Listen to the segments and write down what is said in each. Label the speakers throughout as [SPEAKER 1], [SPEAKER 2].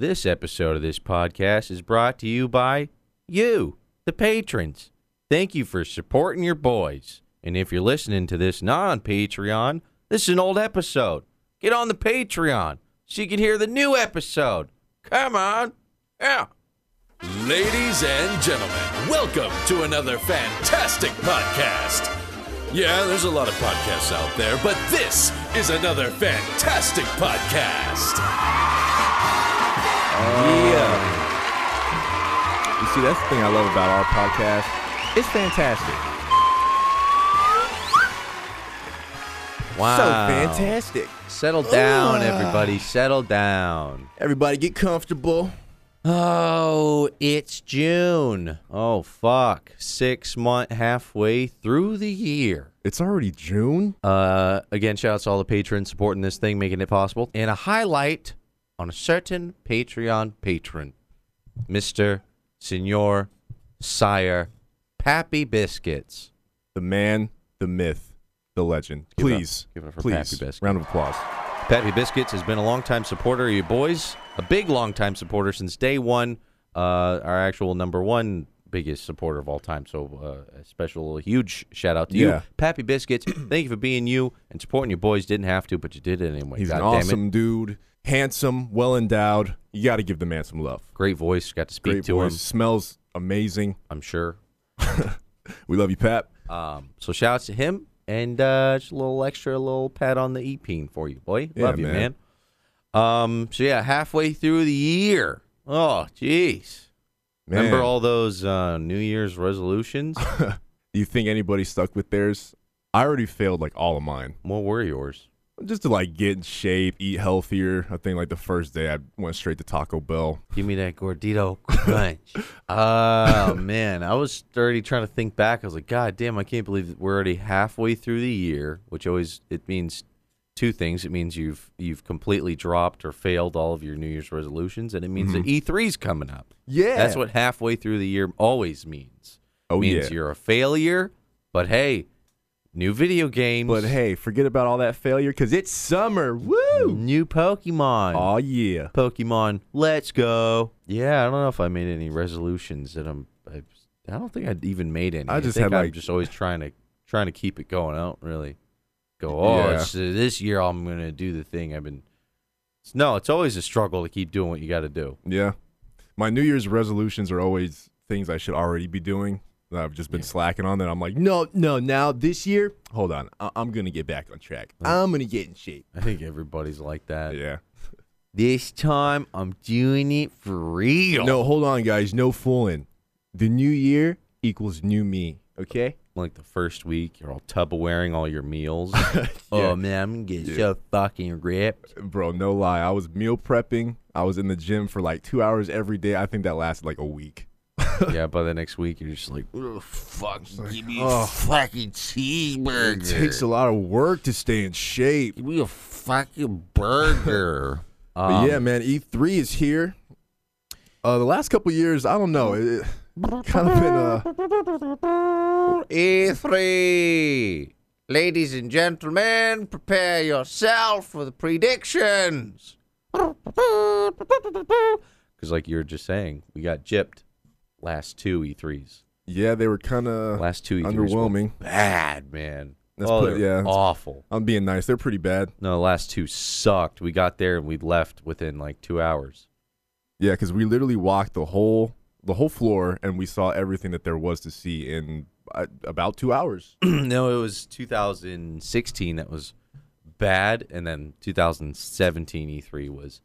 [SPEAKER 1] This episode of this podcast is brought to you by you, the patrons. Thank you for supporting your boys. And if you're listening to this non Patreon, this is an old episode. Get on the Patreon so you can hear the new episode. Come on. Yeah.
[SPEAKER 2] Ladies and gentlemen, welcome to another fantastic podcast. Yeah, there's a lot of podcasts out there, but this is another fantastic podcast.
[SPEAKER 3] Yeah. You see, that's the thing I love about our podcast. It's fantastic.
[SPEAKER 1] Wow.
[SPEAKER 3] So fantastic.
[SPEAKER 1] Settle down, everybody. Settle down.
[SPEAKER 3] Everybody get comfortable.
[SPEAKER 1] Oh, it's June. Oh, fuck. Six month, halfway through the year.
[SPEAKER 3] It's already June.
[SPEAKER 1] Uh, again, shout out to all the patrons supporting this thing, making it possible. And a highlight on a certain Patreon patron, Mr. Senor Sire Pappy Biscuits.
[SPEAKER 3] The man, the myth, the legend.
[SPEAKER 1] Give it up.
[SPEAKER 3] Please,
[SPEAKER 1] Give it up for
[SPEAKER 3] please,
[SPEAKER 1] Pappy Biscuits.
[SPEAKER 3] round of applause.
[SPEAKER 1] Pappy Biscuits has been a longtime supporter of you boys, a big longtime supporter since day one. Uh, our actual number one biggest supporter of all time. So uh, a special, huge shout out to you,
[SPEAKER 3] Yeah.
[SPEAKER 1] Pappy Biscuits. Thank you for being you and supporting your boys. Didn't have to, but you did it anyway.
[SPEAKER 3] He's
[SPEAKER 1] God
[SPEAKER 3] an
[SPEAKER 1] damn it.
[SPEAKER 3] awesome dude, handsome, well endowed. You got to give the man some love.
[SPEAKER 1] Great voice. Got to speak
[SPEAKER 3] Great
[SPEAKER 1] to
[SPEAKER 3] voice,
[SPEAKER 1] him.
[SPEAKER 3] smells amazing.
[SPEAKER 1] I'm sure.
[SPEAKER 3] We love you, Pap.
[SPEAKER 1] Um, so shout outs to him and uh, just a little extra, a little pat on the e-peen for you, boy.
[SPEAKER 3] Yeah,
[SPEAKER 1] Love you, man.
[SPEAKER 3] man.
[SPEAKER 1] Um, so yeah, halfway through the year. Oh, jeez. Remember all those uh, New Year's resolutions?
[SPEAKER 3] Do you think anybody stuck with theirs? I already failed like all of mine.
[SPEAKER 1] what were yours?
[SPEAKER 3] Just to like get in shape, eat healthier. I think like the first day I went straight to Taco Bell.
[SPEAKER 1] Give me that gordito crunch. oh man, I was already trying to think back. I was like, God damn, I can't believe we're already halfway through the year. Which always it means two things. It means you've you've completely dropped or failed all of your New Year's resolutions, and it means mm-hmm. that E3's coming up.
[SPEAKER 3] Yeah,
[SPEAKER 1] That's what halfway through the year always means.
[SPEAKER 3] Oh
[SPEAKER 1] means
[SPEAKER 3] yeah.
[SPEAKER 1] you're a failure, but hey, new video games.
[SPEAKER 3] But hey, forget about all that failure because it's summer. Woo!
[SPEAKER 1] new Pokemon.
[SPEAKER 3] Oh yeah.
[SPEAKER 1] Pokemon, let's go. Yeah, I don't know if I made any resolutions that I'm. I, I don't think I even made any.
[SPEAKER 3] I just
[SPEAKER 1] think
[SPEAKER 3] had,
[SPEAKER 1] I'm
[SPEAKER 3] like-
[SPEAKER 1] just always trying to trying to keep it going. I don't really go. Oh,
[SPEAKER 3] Yeah.
[SPEAKER 1] uh, this year I'm gonna do the thing I've been. It's, no, it's always a struggle to keep doing what you got to do.
[SPEAKER 3] Yeah. My New Year's resolutions are always things I should already be doing that I've just been
[SPEAKER 1] Yeah.
[SPEAKER 3] slacking on. That I'm like, no, no, now this year, hold on, I- I'm gonna get back on track. I'm gonna get in shape.
[SPEAKER 1] I think everybody's like that.
[SPEAKER 3] Yeah.
[SPEAKER 1] This time I'm doing it for real.
[SPEAKER 3] No, hold on, guys. No fooling. The new year equals new me. Okay.
[SPEAKER 1] like the first week, you're all tub wearing all your meals.
[SPEAKER 3] Yeah.
[SPEAKER 1] Oh man, I'm gonna get
[SPEAKER 3] Yeah.
[SPEAKER 1] so fucking ripped.
[SPEAKER 3] Bro, no lie. I was meal prepping. I was in the gym for like two hours every day. I think that lasted like a week.
[SPEAKER 1] yeah, by the next week, you're just like, "Ugh, fuck, give me
[SPEAKER 3] oh.
[SPEAKER 1] a fucking cheeseburger.
[SPEAKER 3] It takes a lot of work to stay in shape.
[SPEAKER 1] Give me a fucking burger.
[SPEAKER 3] But
[SPEAKER 1] Um,
[SPEAKER 3] yeah, man, E3 is here. Uh, the last couple years, I don't know. It, kind of been uh
[SPEAKER 1] E3. Ladies and gentlemen, prepare yourself for the predictions. Because, like you were just saying, we got gypped last two E3s.
[SPEAKER 3] yeah, they were kind of
[SPEAKER 1] Last two E3s were
[SPEAKER 3] underwhelming.
[SPEAKER 1] bad, man.
[SPEAKER 3] Let's
[SPEAKER 1] oh,
[SPEAKER 3] put- yeah,
[SPEAKER 1] awful.
[SPEAKER 3] I'm being nice. They're pretty bad.
[SPEAKER 1] No, the last two sucked. We got there and we left within like two hours.
[SPEAKER 3] Yeah, because we literally walked the whole the whole floor and we saw everything that there was to see in uh, about two hours.
[SPEAKER 1] no, it was 2016 that was bad, and then 2017 E3 was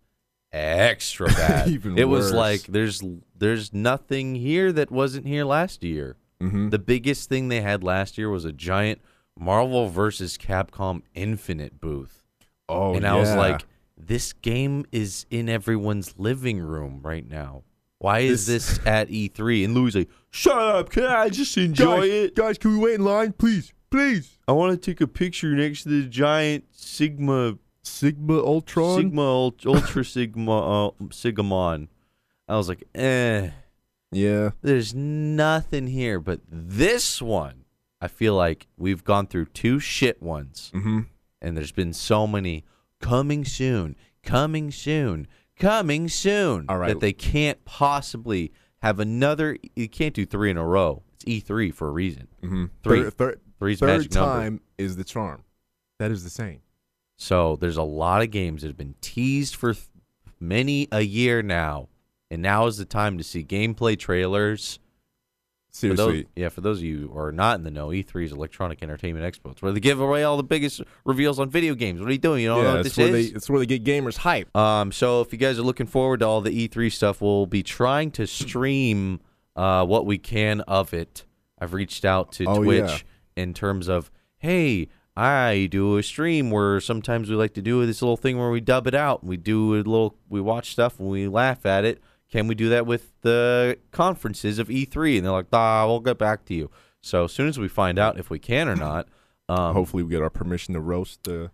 [SPEAKER 1] extra bad.
[SPEAKER 3] Even
[SPEAKER 1] it was like there's there's nothing here that wasn't here last year.
[SPEAKER 3] hmm
[SPEAKER 1] The biggest thing they had last year was a giant Marvel versus Capcom Infinite booth.
[SPEAKER 3] Oh,
[SPEAKER 1] and I was like, this game is in everyone's living room right now. Why is
[SPEAKER 3] This-
[SPEAKER 1] this at E3? And Louis like, shut up, can I just enjoy
[SPEAKER 3] guys,
[SPEAKER 1] it?
[SPEAKER 3] guys, can we wait in line, please, please?
[SPEAKER 1] I want to take a picture next to the giant Sigma
[SPEAKER 3] Sigma Ultron.
[SPEAKER 1] Sigma Ultra Sigma uh, Sigamon. I was like, eh.
[SPEAKER 3] Yeah.
[SPEAKER 1] There's nothing here, but this one, I feel like we've gone through two shit ones,
[SPEAKER 3] Mm-hmm.
[SPEAKER 1] and there's been so many coming soon, coming soon, coming soon.
[SPEAKER 3] All right.
[SPEAKER 1] That they can't possibly have another. You can't do three in a row. It's E3 for a reason.
[SPEAKER 3] Mm-hmm.
[SPEAKER 1] Three.
[SPEAKER 3] Third, third,
[SPEAKER 1] Three's
[SPEAKER 3] third
[SPEAKER 1] magic number.
[SPEAKER 3] time is the charm. That is the same.
[SPEAKER 1] So there's a lot of games that have been teased for th- many a year now, and now is the time to see gameplay trailers. For those,
[SPEAKER 3] Seriously,
[SPEAKER 1] yeah, for those of you who are not in the know, E3 is Electronic Entertainment Expo. It's where they give away all the biggest reveals on video games. What are you doing? You don't know what this
[SPEAKER 3] where
[SPEAKER 1] is?
[SPEAKER 3] they it's where they get gamers hype.
[SPEAKER 1] Um, so if you guys are looking forward to all the E3 stuff, we'll be trying to stream uh, what we can of it. I've reached out to
[SPEAKER 3] Oh,
[SPEAKER 1] Twitch in terms of, hey, I do a stream where sometimes we like to do this little thing where we dub it out. We do a little, we watch stuff and we laugh at it. Can we do that with the conferences of E3? And they're like, ah, we'll get back to you. So as soon as we find out if we can or not, um,
[SPEAKER 3] Hopefully, we get our permission to roast the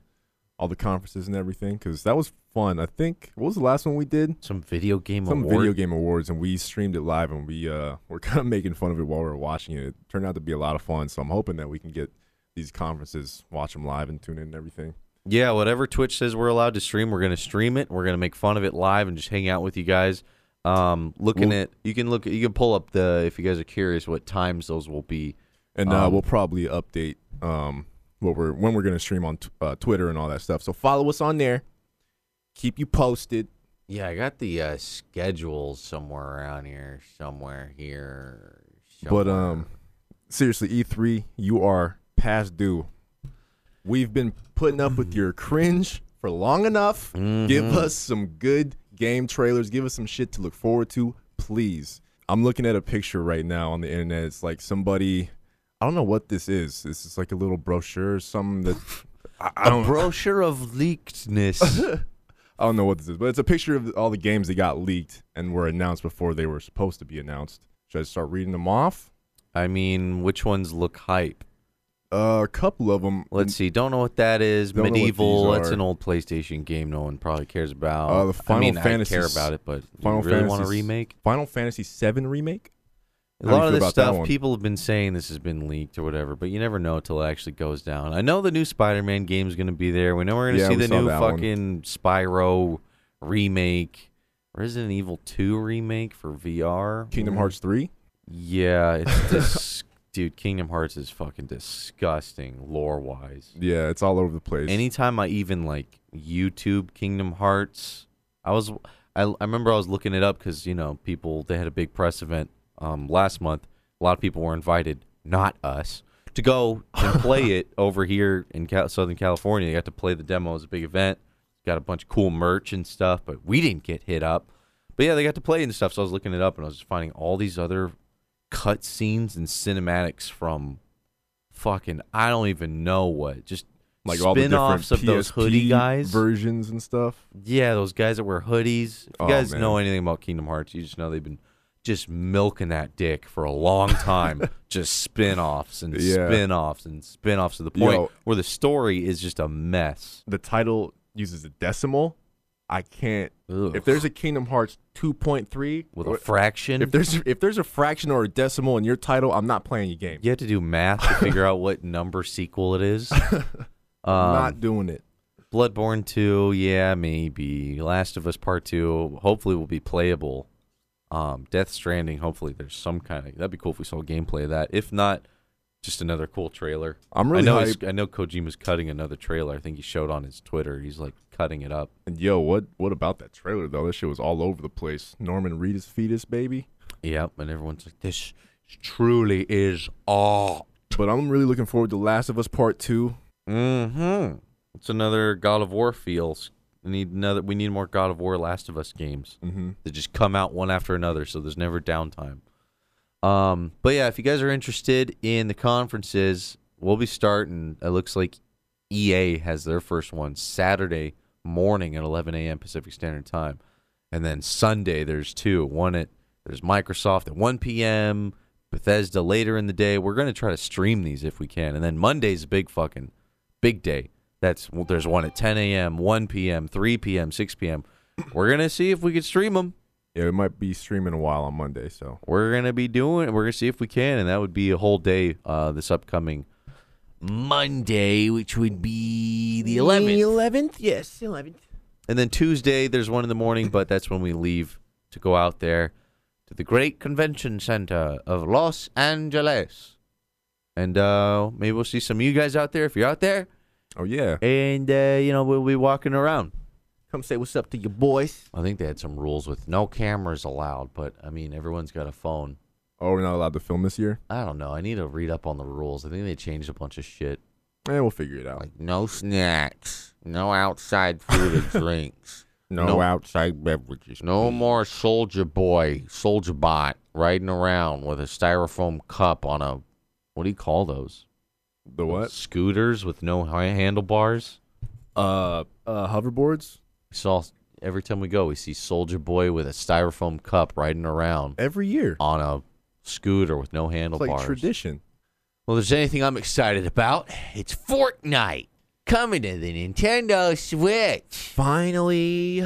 [SPEAKER 3] all the conferences and everything because that was fun. I think what was the last one we did?
[SPEAKER 1] some video game
[SPEAKER 3] Some
[SPEAKER 1] award.
[SPEAKER 3] video game awards, and we streamed it live, and we uh were kind of making fun of it while we were watching it. It turned out to be a lot of fun, so I'm hoping that we can get these conferences, watch them live, and tune in and everything.
[SPEAKER 1] Yeah, whatever Twitch says we're allowed to stream, we're going to stream it. We're going to make fun of it live and just hang out with you guys. Um, looking
[SPEAKER 3] Well-
[SPEAKER 1] at you can look you can pull up the if you guys are curious what times those will be.
[SPEAKER 3] And uh,
[SPEAKER 1] Um,
[SPEAKER 3] we'll probably update um what we're when we're gonna stream on t- uh, Twitter and all that stuff. So follow us on there. Keep you posted.
[SPEAKER 1] Yeah, I got the uh, schedule somewhere around here, somewhere here.
[SPEAKER 3] But um, seriously, E3, you are past due. We've been putting up with your cringe for long enough. Give
[SPEAKER 1] Mhm.
[SPEAKER 3] us some good game trailers. Give us some shit to look forward to, please. I'm looking at a picture right now on the internet. It's like somebody. I don't know what this is. This is like a little brochure or something that. I, I
[SPEAKER 1] a brochure of leakedness.
[SPEAKER 3] I don't know what this is, but it's a picture of all the games that got leaked and were announced before they were supposed to be announced. Should I start reading them off?
[SPEAKER 1] I mean, which ones look hype?
[SPEAKER 3] Uh, a couple of them.
[SPEAKER 1] Let's see. Don't know what that is.
[SPEAKER 3] Don't MediEvil.
[SPEAKER 1] That's an old PlayStation game. No one probably cares about.
[SPEAKER 3] Uh, the Final
[SPEAKER 1] I mean,
[SPEAKER 3] Fantasy
[SPEAKER 1] I care about it, but do
[SPEAKER 3] Final
[SPEAKER 1] you really want a remake?
[SPEAKER 3] Final Fantasy VII remake.
[SPEAKER 1] A
[SPEAKER 3] How
[SPEAKER 1] lot of this stuff, people have been saying this has been leaked or whatever, but you never know until it actually goes down. I know the new Spider-Man game is going to be there. We know we're going to
[SPEAKER 3] Yeah,
[SPEAKER 1] see the new
[SPEAKER 3] that one.
[SPEAKER 1] fucking Spyro remake, Resident Evil 2 remake for VR.
[SPEAKER 3] Kingdom. Hearts three.
[SPEAKER 1] Yeah, it's dude. Kingdom Hearts is fucking disgusting lore-wise.
[SPEAKER 3] Yeah, it's all over the place.
[SPEAKER 1] Anytime I even like YouTube Kingdom Hearts, I was I, I remember I was looking it up because you know people they had a big press event um, last month. A lot of people were invited, not us, to go and play it over here in Cal- Southern California. They got to play the demo as a big event. Got a bunch of cool merch and stuff, but we didn't get hit up. But yeah, they got to play and stuff. So I was looking it up and I was finding all these other cut scenes and cinematics from fucking I don't even know what just
[SPEAKER 3] like all the different
[SPEAKER 1] spin-offs of those
[SPEAKER 3] PSP
[SPEAKER 1] hoodie guys.
[SPEAKER 3] versions and stuff.
[SPEAKER 1] Yeah, those guys that wear hoodies. If you
[SPEAKER 3] Oh,
[SPEAKER 1] guys
[SPEAKER 3] man.
[SPEAKER 1] know anything about Kingdom Hearts, you just know they've been just milking that dick for a long time. just spin-offs and
[SPEAKER 3] Yeah.
[SPEAKER 1] spin-offs and spin-offs to the point
[SPEAKER 3] Yo.
[SPEAKER 1] where the story is just a mess.
[SPEAKER 3] The title uses a decimal. I can't.
[SPEAKER 1] Ugh.
[SPEAKER 3] If there's a Kingdom Hearts 2.3
[SPEAKER 1] with a fraction,
[SPEAKER 3] if there's if there's a fraction or a decimal in your title, I'm not playing your game.
[SPEAKER 1] you have to do math to figure out what number sequel it is.
[SPEAKER 3] I'm
[SPEAKER 1] Um,
[SPEAKER 3] not doing it.
[SPEAKER 1] Bloodborne 2, yeah, maybe. Last of Us Part 2, hopefully will be playable. Um, Death Stranding, hopefully there's some kind of that'd be cool if we saw gameplay of that. If not, just another cool trailer.
[SPEAKER 3] I'm really
[SPEAKER 1] I know he's-. I know Kojima's cutting another trailer. I think he showed on his Twitter. He's like cutting it up.
[SPEAKER 3] And yo, what what about that trailer though? That shit was all over the place. Norman Reedus fetus, baby.
[SPEAKER 1] Yep, and everyone's like, "This truly is all."
[SPEAKER 3] But I'm really looking forward to Last of Us Part Two.
[SPEAKER 1] Mm-hmm. It's another God of War feels. We need another. We need more God of War Last of Us games.
[SPEAKER 3] Mm-hmm.
[SPEAKER 1] that just come out one after another, so there's never downtime. Um, but yeah, if you guys are interested in the conferences, we'll be starting. It looks like EA has their first one Saturday morning at 11 a.m. Pacific Standard Time, and then Sunday there's two. One at there's Microsoft at 1 p.m. Bethesda later in the day. We're gonna try to stream these if we can, and then Monday's a big fucking big day. That's there's one at 10 a.m., 1 p.m., 3 p.m., 6 p.m. We're gonna see if we can stream them.
[SPEAKER 3] Yeah, it might be streaming a while on Monday. So
[SPEAKER 1] We're gonna be doing. We're gonna see if we can, and that would be a whole day. Uh, this upcoming Monday, which would be the 11th.
[SPEAKER 3] eleventh, yes, eleventh.
[SPEAKER 1] And then Tuesday, there's one in the morning, but that's when we leave to go out there to the great convention center of Los Angeles. And uh, maybe we'll see some of you guys out there if you're out there.
[SPEAKER 3] Oh yeah.
[SPEAKER 1] And, uh, you know, we'll be walking around.
[SPEAKER 3] Come say what's up to your boys.
[SPEAKER 1] I think they had some rules with no cameras allowed, but I mean, everyone's got a phone.
[SPEAKER 3] Oh, we're not allowed to film this year.
[SPEAKER 1] I don't know. I need to read up on the rules. I think they changed a bunch of shit.
[SPEAKER 3] Eh, we'll figure it out.
[SPEAKER 1] Like no snacks, no outside food or drinks,
[SPEAKER 3] no,
[SPEAKER 1] no-
[SPEAKER 3] outside beverages.
[SPEAKER 1] no more Soldier Boy, Soldier Bot riding around with a styrofoam cup on a what do you call those?
[SPEAKER 3] The what?
[SPEAKER 1] Scooters with no handlebars.
[SPEAKER 3] Uh, uh, hoverboards.
[SPEAKER 1] We saw every time we go, we see Soldier Boy with a styrofoam cup riding around
[SPEAKER 3] Every year.
[SPEAKER 1] on a scooter with no
[SPEAKER 3] It's
[SPEAKER 1] handlebars.
[SPEAKER 3] like tradition.
[SPEAKER 1] Well, if there's anything I'm excited about, it's Fortnite coming to the Nintendo Switch.
[SPEAKER 3] Finally.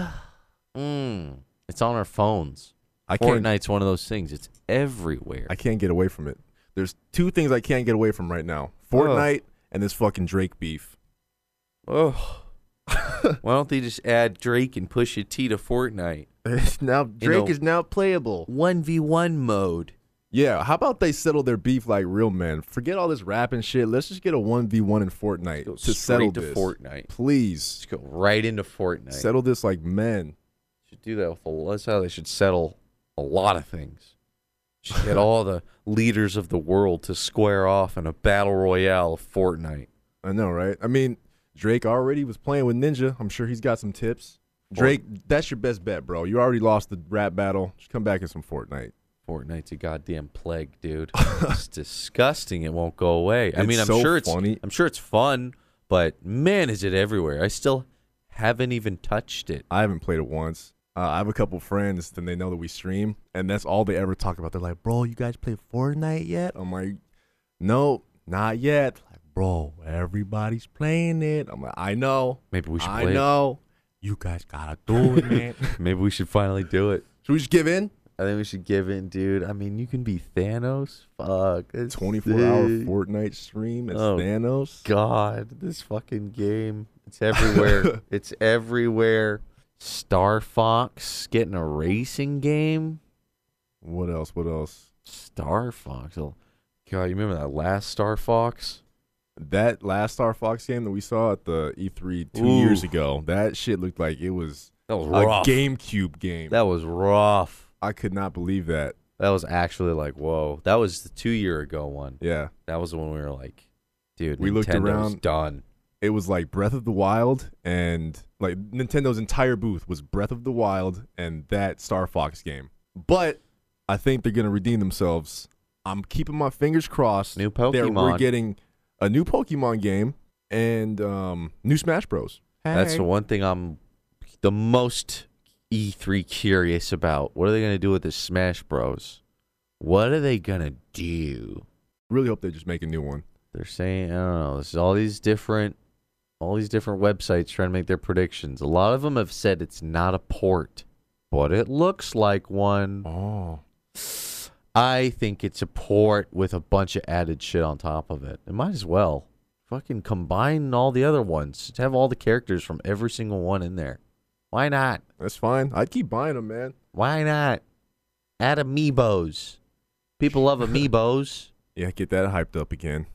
[SPEAKER 1] Mm, it's on our phones.
[SPEAKER 3] I can't.
[SPEAKER 1] Fortnite's one of those things. It's everywhere.
[SPEAKER 3] I can't get away from it. There's two things I can't get away from right now: Fortnite and this fucking Drake beef.
[SPEAKER 1] oh. Why don't they just add Drake and Pusha T to Fortnite?
[SPEAKER 3] now Drake
[SPEAKER 1] know-
[SPEAKER 3] is now playable.
[SPEAKER 1] 1v1 mode.
[SPEAKER 3] Yeah, how about they settle their beef like real men? Forget all this rapping shit. Let's just get a one v one in Fortnite
[SPEAKER 1] Go
[SPEAKER 3] to settle
[SPEAKER 1] to
[SPEAKER 3] this.
[SPEAKER 1] Fortnite.
[SPEAKER 3] Please
[SPEAKER 1] Just go right into Fortnite.
[SPEAKER 3] settle this like men.
[SPEAKER 1] should do that with a That's how they should settle a lot of things. Should get all the leaders of the world to square off in a battle royale of Fortnite.
[SPEAKER 3] I know, right? I mean, Drake already was playing with Ninja. I'm sure he's got some tips. Drake, that's your best bet, bro. You already lost the rap battle. Just come back in some Fortnite.
[SPEAKER 1] Fortnite's a goddamn plague, dude. it's disgusting. It won't go away. I
[SPEAKER 3] It's
[SPEAKER 1] mean, I'm
[SPEAKER 3] so
[SPEAKER 1] sure it's
[SPEAKER 3] funny.
[SPEAKER 1] I'm sure it's fun, but man, is it everywhere. I still haven't even touched it.
[SPEAKER 3] I haven't played it once. Uh, I have a couple friends, and they know that we stream, and that's all they ever talk about. They're like, "Bro, you guys play Fortnite yet?" I'm like, "No, not yet." Bro, everybody's playing it. I'm like, "I know,
[SPEAKER 1] Maybe we should
[SPEAKER 3] I
[SPEAKER 1] play
[SPEAKER 3] know. You guys gotta do it, man."
[SPEAKER 1] Maybe we should finally do it.
[SPEAKER 3] Should we just give in?
[SPEAKER 1] I think we should give in, dude. I mean, you can be Thanos. Fuck. it's
[SPEAKER 3] 24 hour. Fortnite stream as
[SPEAKER 1] Oh,
[SPEAKER 3] Thanos.
[SPEAKER 1] God, this fucking game. It's everywhere. it's everywhere. Star Fox getting a racing game.
[SPEAKER 3] What else? What else?
[SPEAKER 1] Star Fox. Oh, God, you remember that last Star Fox?
[SPEAKER 3] That last Star Fox game that we saw at the E3 two
[SPEAKER 1] Ooh.
[SPEAKER 3] years ago, that shit looked like it was
[SPEAKER 1] That was
[SPEAKER 3] a
[SPEAKER 1] rough.
[SPEAKER 3] GameCube game.
[SPEAKER 1] That was rough.
[SPEAKER 3] I could not believe that.
[SPEAKER 1] That was actually like, whoa. That was the two year ago one.
[SPEAKER 3] Yeah.
[SPEAKER 1] That was the one we were like, dude,
[SPEAKER 3] We looked
[SPEAKER 1] Nintendo's
[SPEAKER 3] around-
[SPEAKER 1] done.
[SPEAKER 3] It was like Breath of the Wild and like Nintendo's entire booth was Breath of the Wild and that Star Fox game. But I think they're going to redeem themselves. I'm keeping my fingers crossed.
[SPEAKER 1] New Pokemon.
[SPEAKER 3] that We're getting a new Pokemon game and um, new Smash Bros.
[SPEAKER 1] That's the one thing I'm the most E3 curious about. What are they going to do with the Smash Bros? What are they going to do?
[SPEAKER 3] Really hope they just make a new one.
[SPEAKER 1] They're saying, I don't know, there's all these different all these different websites trying to make their predictions. A lot of them have said it's not a port, but it looks like one.
[SPEAKER 3] Oh.
[SPEAKER 1] I think it's a port with a bunch of added shit on top of it. It might as well. Fucking combine all the other ones. Just have all the characters from every single one in there. Why not?
[SPEAKER 3] That's fine. I'd keep buying them, man.
[SPEAKER 1] Why not? Add amiibos. People love amiibos.
[SPEAKER 3] Yeah, get that hyped up again.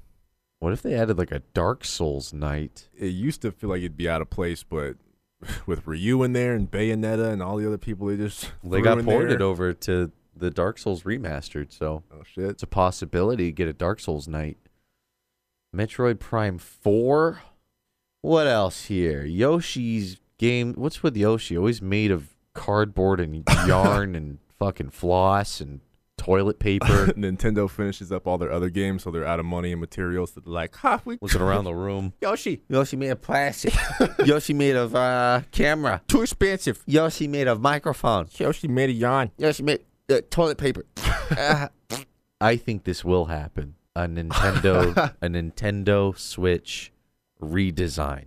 [SPEAKER 1] What if they added like a Dark Souls knight?
[SPEAKER 3] It used to feel like it'd be out of place, but with Ryu in there and Bayonetta and all the other people, they just
[SPEAKER 1] They got ported over to the Dark Souls remastered, so
[SPEAKER 3] Oh shit!
[SPEAKER 1] it's a possibility to get a Dark Souls knight. Metroid Prime 4. What else here? Yoshi's game. What's with Yoshi? Always made of cardboard and yarn and fucking floss and toilet paper.
[SPEAKER 3] Nintendo finishes up all their other games, so they're out of money and materials. So they're like, "Ha, we
[SPEAKER 1] Looking around the room.
[SPEAKER 3] Yoshi,
[SPEAKER 1] Yoshi made of plastic. Yoshi made of uh, camera.
[SPEAKER 3] too expensive."
[SPEAKER 1] Yoshi made of microphone.
[SPEAKER 3] Yoshi made a yarn.
[SPEAKER 1] Yoshi made uh, toilet paper. I think this will happen. A Nintendo, a Nintendo Switch redesign,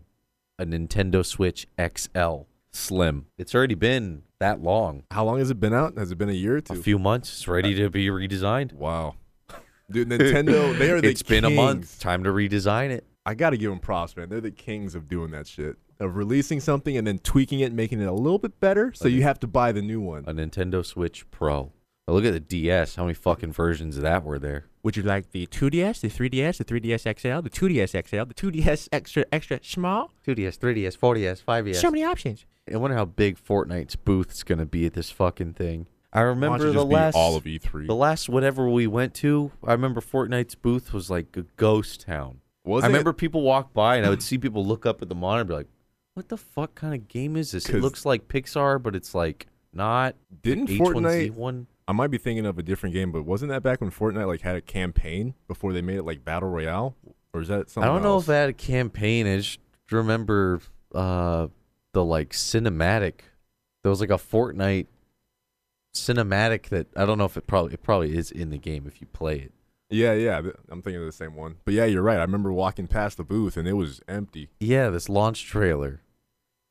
[SPEAKER 1] a Nintendo Switch XL Slim. It's already been that long,
[SPEAKER 3] How long has it been out? Has it been a year or two?
[SPEAKER 1] a few months. It's ready to be redesigned.
[SPEAKER 3] wow, dude, Nintendo, they are the
[SPEAKER 1] It's been a month. Time to redesign it.
[SPEAKER 3] I gotta give them props, man. They're the kings of doing that shit. Of releasing something and then tweaking it, making it a little bit better. So you have to buy the new one.
[SPEAKER 1] A Nintendo Switch Pro. But look at the DS. How many fucking versions of that were there?
[SPEAKER 4] Would you like the 2DS, the 3DS, the 3DS XL, the 2DS XL, the 2DS extra extra small?
[SPEAKER 1] 2DS, 3DS, 4DS, 5DS.
[SPEAKER 4] So many options.
[SPEAKER 1] I wonder how big Fortnite's booth's gonna be at this fucking thing. I remember the last
[SPEAKER 3] all of E E3.
[SPEAKER 1] the last whatever we went to. I remember Fortnite's booth was like a ghost town.
[SPEAKER 3] Was
[SPEAKER 1] I
[SPEAKER 3] it?
[SPEAKER 1] remember people walk by and I would see people look up at the monitor and be like, "What the fuck kind of game is this? It
[SPEAKER 3] 'Cause-
[SPEAKER 1] looks like Pixar, but it's like not
[SPEAKER 3] Didn't
[SPEAKER 1] H1Z1."
[SPEAKER 3] Fortnite? I might be thinking of a different game, but wasn't that back when Fortnite like had a campaign before they made it like battle royale, or is that something?
[SPEAKER 1] I
[SPEAKER 3] something?
[SPEAKER 1] don't know
[SPEAKER 3] else?
[SPEAKER 1] if I had a campaign. I just remember uh, the like cinematic. There was like a Fortnite cinematic that I don't know if it probably it probably is in the game if you play it.
[SPEAKER 3] Yeah, yeah, th- I'm thinking of the same one. But yeah, you're right. I remember walking past the booth and it was empty.
[SPEAKER 1] Yeah, this launch trailer.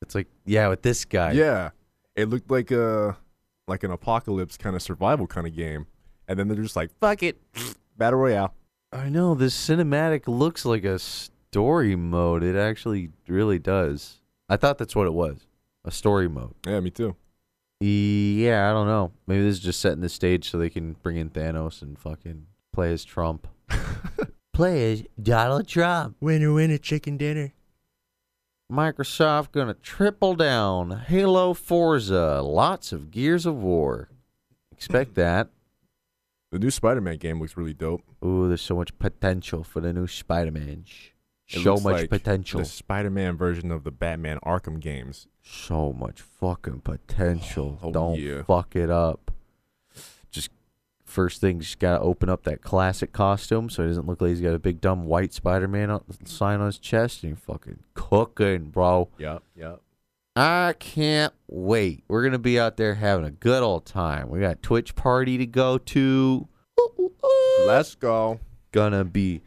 [SPEAKER 1] It's like yeah, with this guy.
[SPEAKER 3] Yeah, it looked like a like an apocalypse kind of survival kind of game, and then they're just like, "Fuck it, battle royale."
[SPEAKER 1] I know this cinematic looks like a story mode. It actually really does. I thought that's what it was. A story mode.
[SPEAKER 3] Yeah, me too.
[SPEAKER 1] Yeah, I don't know. Maybe this is just setting the stage so they can bring in Thanos and fucking play as Trump. play as Donald Trump.
[SPEAKER 4] Winner, winner, chicken dinner.
[SPEAKER 1] Microsoft gonna triple down. Halo Forza. Lots of Gears of War. Expect that.
[SPEAKER 3] The new Spider-Man game looks really dope.
[SPEAKER 1] Ooh, there's so much potential for the new Spider-Man.
[SPEAKER 3] It
[SPEAKER 1] So much
[SPEAKER 3] like
[SPEAKER 1] potential.
[SPEAKER 3] The Spider-Man version of the Batman Arkham games.
[SPEAKER 1] so much fucking potential.
[SPEAKER 3] Oh,
[SPEAKER 1] Don't
[SPEAKER 3] yeah.
[SPEAKER 1] fuck it up. First thing, just gotta open up that classic costume so he doesn't look like he's got a big dumb white Spider-Man on- sign on his chest and you're fucking cooking, bro.
[SPEAKER 3] Yep, yep.
[SPEAKER 1] I can't wait. We're gonna be out there having a good old time. We got Twitch party to go to. Ooh, ooh, ooh.
[SPEAKER 3] Let's go.
[SPEAKER 1] Gonna be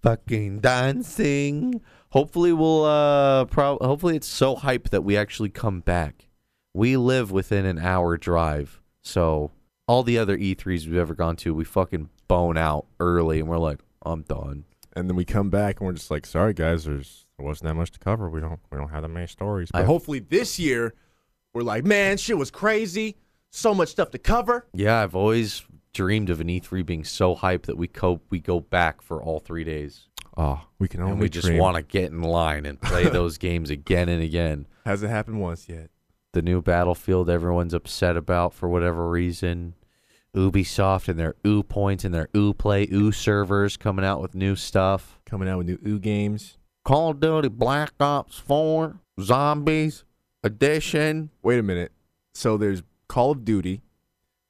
[SPEAKER 1] fucking dancing. Hopefully we'll uh pro- hopefully it's so hype that we actually come back. We live within an hour drive. So all the other E3s we've ever gone to, we fucking bone out early and we're like, I'm done.
[SPEAKER 3] And then we come back and we're just like, sorry guys, there's there wasn't that much to cover. We don't we don't have that many stories. But
[SPEAKER 1] I-
[SPEAKER 3] hopefully this year we're like, man, shit was crazy. So much stuff to cover.
[SPEAKER 1] Yeah, I've always dreamed of an E3 being so hype that we co- we go back for all 3 days.
[SPEAKER 3] Oh, we can only
[SPEAKER 1] and we just want to get in line and play those games again and again.
[SPEAKER 3] Hasn't happened once yet.
[SPEAKER 1] the new Battlefield everyone's upset about for whatever reason. Ubisoft and their U points and their Uplay U servers coming out with new stuff.
[SPEAKER 3] Coming out with new ooh games.
[SPEAKER 1] Call of Duty Black Ops 4 Zombies Edition.
[SPEAKER 3] Wait a minute. So there's Call of Duty.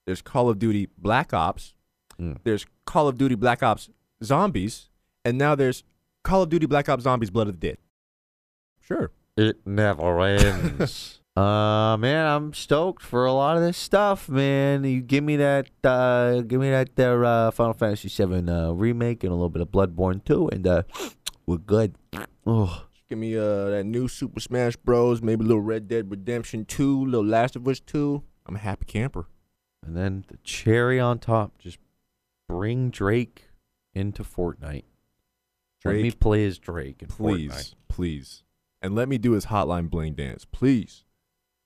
[SPEAKER 3] There's Call of Duty Black Ops.
[SPEAKER 1] Mm.
[SPEAKER 3] There's Call of Duty Black Ops Zombies. And now there's Call of Duty Black Ops Zombies Blood of the Dead. Sure.
[SPEAKER 1] It never ends. uh man, I'm stoked for a lot of this stuff, man. You give me that uh give me that there uh Final Fantasy 7 uh remake and a little bit of Bloodborne too and uh we're good. Oh.
[SPEAKER 3] Give me uh that new Super Smash Bros. Maybe a little Red Dead Redemption 2, a little Last of Us 2. I'm a happy camper.
[SPEAKER 1] And then the cherry on top, just bring Drake into Fortnite. Let me
[SPEAKER 3] Drake,
[SPEAKER 1] play as Drake in
[SPEAKER 3] please,
[SPEAKER 1] Fortnite.
[SPEAKER 3] please. And let me do his Hotline Bling dance, please.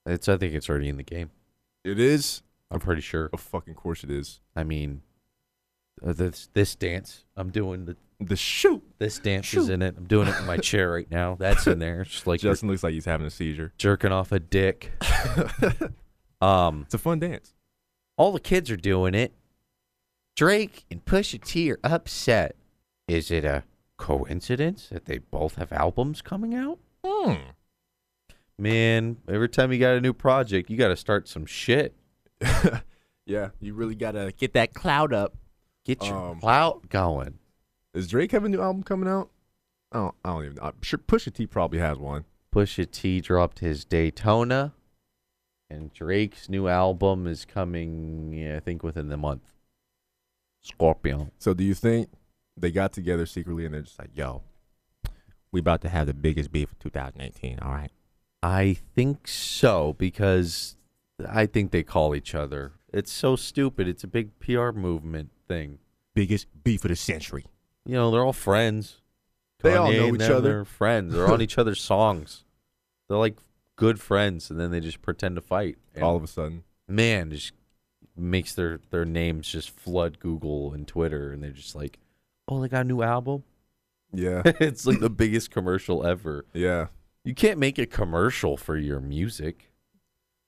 [SPEAKER 1] It's I think it's already in the game.
[SPEAKER 3] It is?
[SPEAKER 1] I'm pretty sure.
[SPEAKER 3] Of fucking course it is.
[SPEAKER 1] I mean, uh, this this dance I'm doing the
[SPEAKER 3] The shoot.
[SPEAKER 1] this dance is in it. I'm doing it in my chair right now. That's in there. It's just like
[SPEAKER 3] Justin looks like he's having a seizure.
[SPEAKER 1] jerking off a dick. Um,
[SPEAKER 3] It's a fun dance.
[SPEAKER 1] all the kids are doing it. Drake and Pusha T are upset. Is it a coincidence that they both have albums coming out?
[SPEAKER 3] Hmm.
[SPEAKER 1] Man, every time you got a new project, you got to start some shit.
[SPEAKER 3] yeah, you really gotta get that cloud up.
[SPEAKER 1] Get your
[SPEAKER 3] Um,
[SPEAKER 1] clout going.
[SPEAKER 3] Does Drake have a new album coming out? I don't, I don't even know. I'm sure Pusha T probably has one.
[SPEAKER 1] Pusha T dropped his Daytona, and Drake's new album is coming, yeah, I think, within the month. Scorpion.
[SPEAKER 3] So do you think they got together secretly and they're just like, yo,
[SPEAKER 4] We about to have the biggest beef of 2018. All right.
[SPEAKER 1] I think so because I think they call each other. It's so stupid. It's a big PR movement thing.
[SPEAKER 4] Biggest beef of the century.
[SPEAKER 1] You know, they're all friends.
[SPEAKER 3] They all know each
[SPEAKER 1] them,
[SPEAKER 3] other.
[SPEAKER 1] They're friends. They're on each other's songs. they're like good friends, and then they just pretend to fight. And
[SPEAKER 3] All of a sudden,
[SPEAKER 1] man, just makes their their names just flood Google and Twitter, and they're just like, oh, they got a new album.
[SPEAKER 3] yeah,
[SPEAKER 1] it's like the biggest commercial ever.
[SPEAKER 3] yeah.
[SPEAKER 1] You can't make a commercial for your music.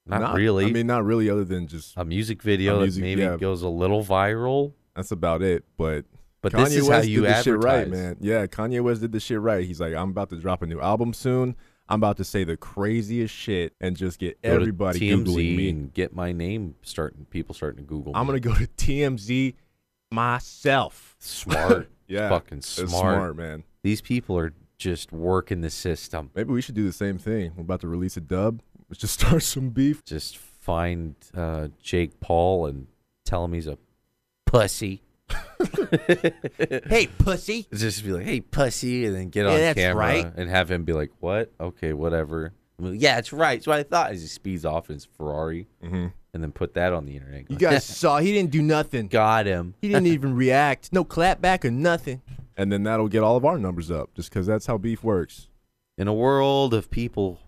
[SPEAKER 1] Not, really.
[SPEAKER 3] I mean, not really. Other than just
[SPEAKER 1] a music video
[SPEAKER 3] a music-
[SPEAKER 1] that maybe
[SPEAKER 3] yeah.
[SPEAKER 1] goes a little viral.
[SPEAKER 3] that's about it. But
[SPEAKER 1] But
[SPEAKER 3] Kanye
[SPEAKER 1] this is
[SPEAKER 3] West
[SPEAKER 1] how you
[SPEAKER 3] did the
[SPEAKER 1] advertise.
[SPEAKER 3] shit right, man. Yeah, Kanye West did the shit right. He's like, I'm about to drop a new album soon. I'm about to say the craziest shit and just get
[SPEAKER 1] Go to
[SPEAKER 3] everybody
[SPEAKER 1] TMZ
[SPEAKER 3] googling me.
[SPEAKER 1] and get my name starting. People starting to Google.
[SPEAKER 3] I'm
[SPEAKER 1] me.
[SPEAKER 3] gonna go to TMZ myself.
[SPEAKER 1] smart,
[SPEAKER 3] Yeah,
[SPEAKER 1] fucking smart.
[SPEAKER 3] smart, man.
[SPEAKER 1] These people are just working the system.
[SPEAKER 3] Maybe we should do the same thing. We're about to release a dub. Let's just start some beef.
[SPEAKER 1] Just find uh, Jake Paul and tell him he's a pussy.
[SPEAKER 4] Hey, pussy.
[SPEAKER 1] Just be like, "Hey, pussy," and then get
[SPEAKER 4] Yeah,
[SPEAKER 1] on
[SPEAKER 4] that's
[SPEAKER 1] camera
[SPEAKER 4] right.
[SPEAKER 1] and have him be like, "What? Okay, whatever." I'm like, yeah, it's right. It's what I thought. As he speeds off in his Ferrari,
[SPEAKER 3] hmm
[SPEAKER 1] and then put that on the internet.
[SPEAKER 4] You guys saw he didn't do nothing.
[SPEAKER 1] got him.
[SPEAKER 4] He didn't even react. No clap back or nothing.
[SPEAKER 3] And then that'll get all of our numbers up, just because that's how beef works.
[SPEAKER 1] In a world of people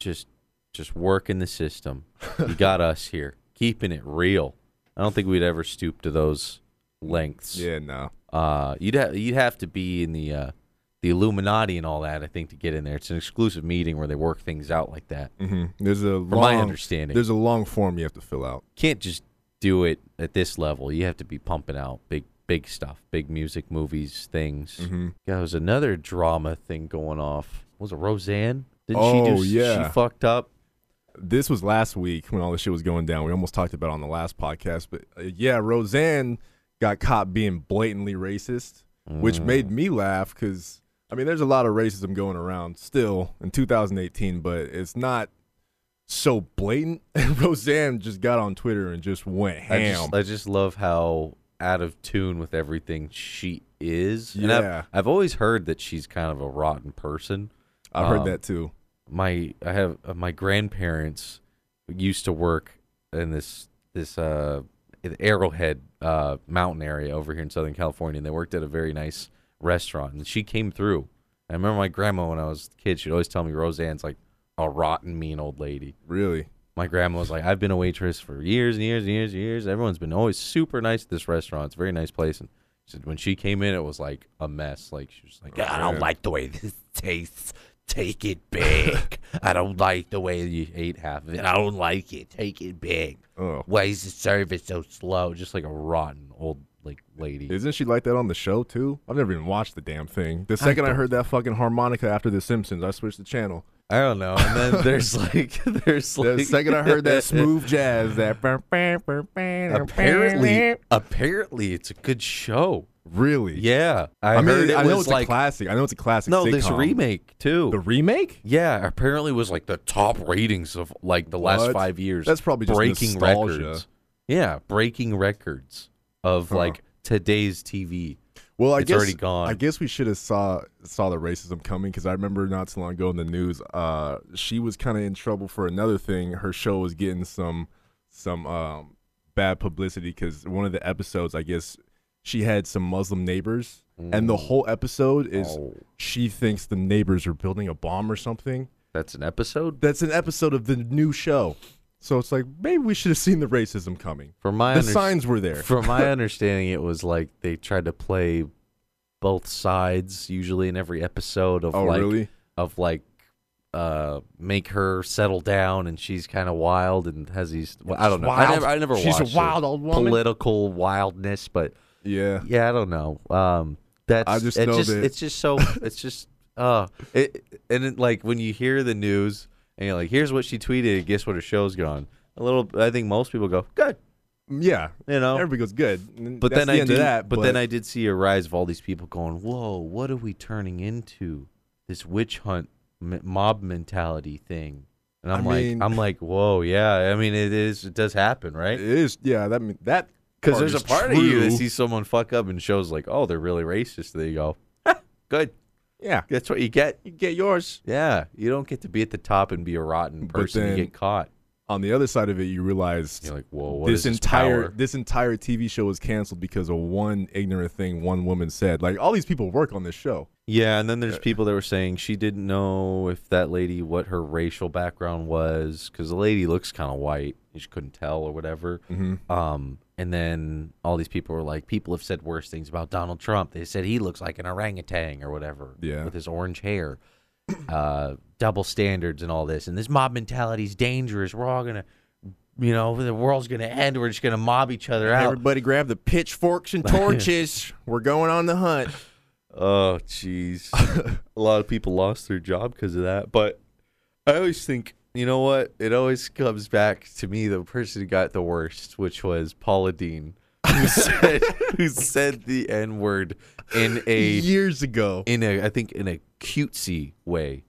[SPEAKER 1] just just working the system, you got us here, keeping it real. I don't think we'd ever stoop to those lengths.
[SPEAKER 3] Yeah, no.
[SPEAKER 1] Uh, you'd have you'd have to be in the uh, the Illuminati and all that. I think to get in there. It's an exclusive meeting where they work things out like that.
[SPEAKER 3] hmm There's a
[SPEAKER 1] From
[SPEAKER 3] long,
[SPEAKER 1] my understanding,
[SPEAKER 3] there's a long form you have to fill out.
[SPEAKER 1] can't just do it at this level. You have to be pumping out big big stuff, big music, movies, things.
[SPEAKER 3] hmm
[SPEAKER 1] Yeah, there was another drama thing going off. Was it Roseanne? Didn't
[SPEAKER 3] Oh,
[SPEAKER 1] she do?
[SPEAKER 3] yeah.
[SPEAKER 1] She fucked up.
[SPEAKER 3] This was last week when all this shit was going down. We almost talked about it on the last podcast, but uh, yeah, Roseanne got caught being blatantly racist, which
[SPEAKER 1] Mm.
[SPEAKER 3] made me laugh because I mean, there's a lot of racism going around still in 2018, but it's not so blatant. And Roseanne just got on Twitter and just went
[SPEAKER 1] I
[SPEAKER 3] ham.
[SPEAKER 1] just, I just love how out of tune with everything she is. And
[SPEAKER 3] Yeah.
[SPEAKER 1] I've, I've always heard that she's kind of a rotten person.
[SPEAKER 3] I heard
[SPEAKER 1] um,
[SPEAKER 3] that too.
[SPEAKER 1] My I have uh, my grandparents used to work in this this uh Arrowhead uh mountain area over here in Southern California and they worked at a very nice restaurant and she came through. I remember my grandma when I was a kid, she'd always tell me Roseanne's like a rotten mean old lady.
[SPEAKER 3] Really?
[SPEAKER 1] My grandma was like, I've been a waitress for years and years and years and years. Everyone's been always super nice at this restaurant. It's a very nice place. And she said when she came in, it was like a mess. Like she was like, I don't like the way this tastes. Take it big. I don't like the way you ate half of it. I don't like it. Take it big.
[SPEAKER 3] Oh,
[SPEAKER 1] Why is the service so slow? Just like a rotten old like lady.
[SPEAKER 3] isn't she like that on the show too? I've never even watched the damn thing. The second I,
[SPEAKER 1] don't-
[SPEAKER 3] heard that fucking harmonica after The Simpsons, I switched the channel.
[SPEAKER 1] I don't know. And then there's like there's like
[SPEAKER 3] The second I heard that smooth jazz, that
[SPEAKER 1] apparently apparently it's a good show.
[SPEAKER 3] really,
[SPEAKER 1] Yeah, I,
[SPEAKER 3] I, mean,
[SPEAKER 1] heard it
[SPEAKER 3] I know
[SPEAKER 1] was
[SPEAKER 3] it's
[SPEAKER 1] like
[SPEAKER 3] a classic. I know it's a classic.
[SPEAKER 1] no,
[SPEAKER 3] sitcom.
[SPEAKER 1] this remake too.
[SPEAKER 3] The remake?
[SPEAKER 1] yeah, apparently was like the top ratings of like the last
[SPEAKER 3] What?
[SPEAKER 1] five years.
[SPEAKER 3] That's probably just
[SPEAKER 1] breaking
[SPEAKER 3] nostalgia.
[SPEAKER 1] records. Yeah, breaking records of
[SPEAKER 3] Huh.
[SPEAKER 1] like today's TV.
[SPEAKER 3] Well, I
[SPEAKER 1] It's
[SPEAKER 3] guess
[SPEAKER 1] already gone.
[SPEAKER 3] I guess we should have saw saw the racism coming because I remember not too long ago in the news, uh, she was kind of in trouble for another thing. Her show was getting some some um, bad publicity because one of the episodes, I guess, she had some Muslim neighbors, and the whole episode is
[SPEAKER 1] Oh,
[SPEAKER 3] she thinks the neighbors are building a bomb or something.
[SPEAKER 1] that's an episode.
[SPEAKER 3] That's an episode of the new show. So it's like maybe we should have seen the racism coming.
[SPEAKER 1] From my
[SPEAKER 3] the
[SPEAKER 1] under-
[SPEAKER 3] signs were there.
[SPEAKER 1] From my understanding, it was like they tried to play both sides usually in every episode of
[SPEAKER 3] oh,
[SPEAKER 1] like
[SPEAKER 3] really?
[SPEAKER 1] of like uh make her settle down and she's kind of wild and has these well, I don't know. I never I never
[SPEAKER 4] She's a wild old woman.
[SPEAKER 1] political wildness, but
[SPEAKER 3] Yeah.
[SPEAKER 1] yeah, I don't know. Um that's
[SPEAKER 3] I just
[SPEAKER 1] it
[SPEAKER 3] know
[SPEAKER 1] just
[SPEAKER 3] that-
[SPEAKER 1] it's just so it's just uh it and it, like when you hear the news and you're like here's what she tweeted, guess what her show's gone. A little I think most people go, "Good."
[SPEAKER 3] Yeah.
[SPEAKER 1] You know.
[SPEAKER 3] Everybody goes good.
[SPEAKER 1] But
[SPEAKER 3] that's
[SPEAKER 1] then
[SPEAKER 3] the
[SPEAKER 1] I did,
[SPEAKER 3] that.
[SPEAKER 1] but, then I did see a rise of all these people going, "Whoa, what are we turning into? This witch hunt mob mentality thing." And I'm
[SPEAKER 3] I
[SPEAKER 1] like,
[SPEAKER 3] mean-
[SPEAKER 1] I'm like, "Whoa, yeah. I mean, it is. It does happen, right?
[SPEAKER 3] it is. Yeah, that that
[SPEAKER 1] Because there's a part of you that sees someone fuck up and shows like, oh, they're really racist. There you go. "Ha, Good.
[SPEAKER 3] Yeah,
[SPEAKER 1] That's what you get.
[SPEAKER 3] you get yours.
[SPEAKER 1] Yeah, you don't get to be at the top and be a rotten
[SPEAKER 3] But
[SPEAKER 1] person.
[SPEAKER 3] then-
[SPEAKER 1] you get caught.
[SPEAKER 3] On the other side of it, you realize
[SPEAKER 1] You're like, whoa, what
[SPEAKER 3] this
[SPEAKER 1] is this
[SPEAKER 3] entire
[SPEAKER 1] power?
[SPEAKER 3] this entire TV show was canceled because of one ignorant thing one woman said. Like all these people work on this show.
[SPEAKER 1] Yeah, and then there's people that were saying she didn't know if that lady what her racial background was because the lady looks kind of white. she couldn't tell or whatever.
[SPEAKER 3] Mm-hmm.
[SPEAKER 1] Um, and then all these people were like, people have said worse things about Donald Trump. They said he looks like an orangutan or whatever.
[SPEAKER 3] Yeah.
[SPEAKER 1] with his orange hair. Uh, double standards and all this, and this mob mentality is dangerous. We're all gonna, you know, the world's gonna end. We're just gonna mob each other out.
[SPEAKER 4] Everybody grab the pitchforks and torches. We're going on the hunt.
[SPEAKER 1] Oh, jeez. a lot of people lost their job because of that. But I always think, you know what? It always comes back to me the person who got the worst, which was Paula Deen, who said who said the N word in a
[SPEAKER 3] Years ago,
[SPEAKER 1] in a I think in a cutesy way.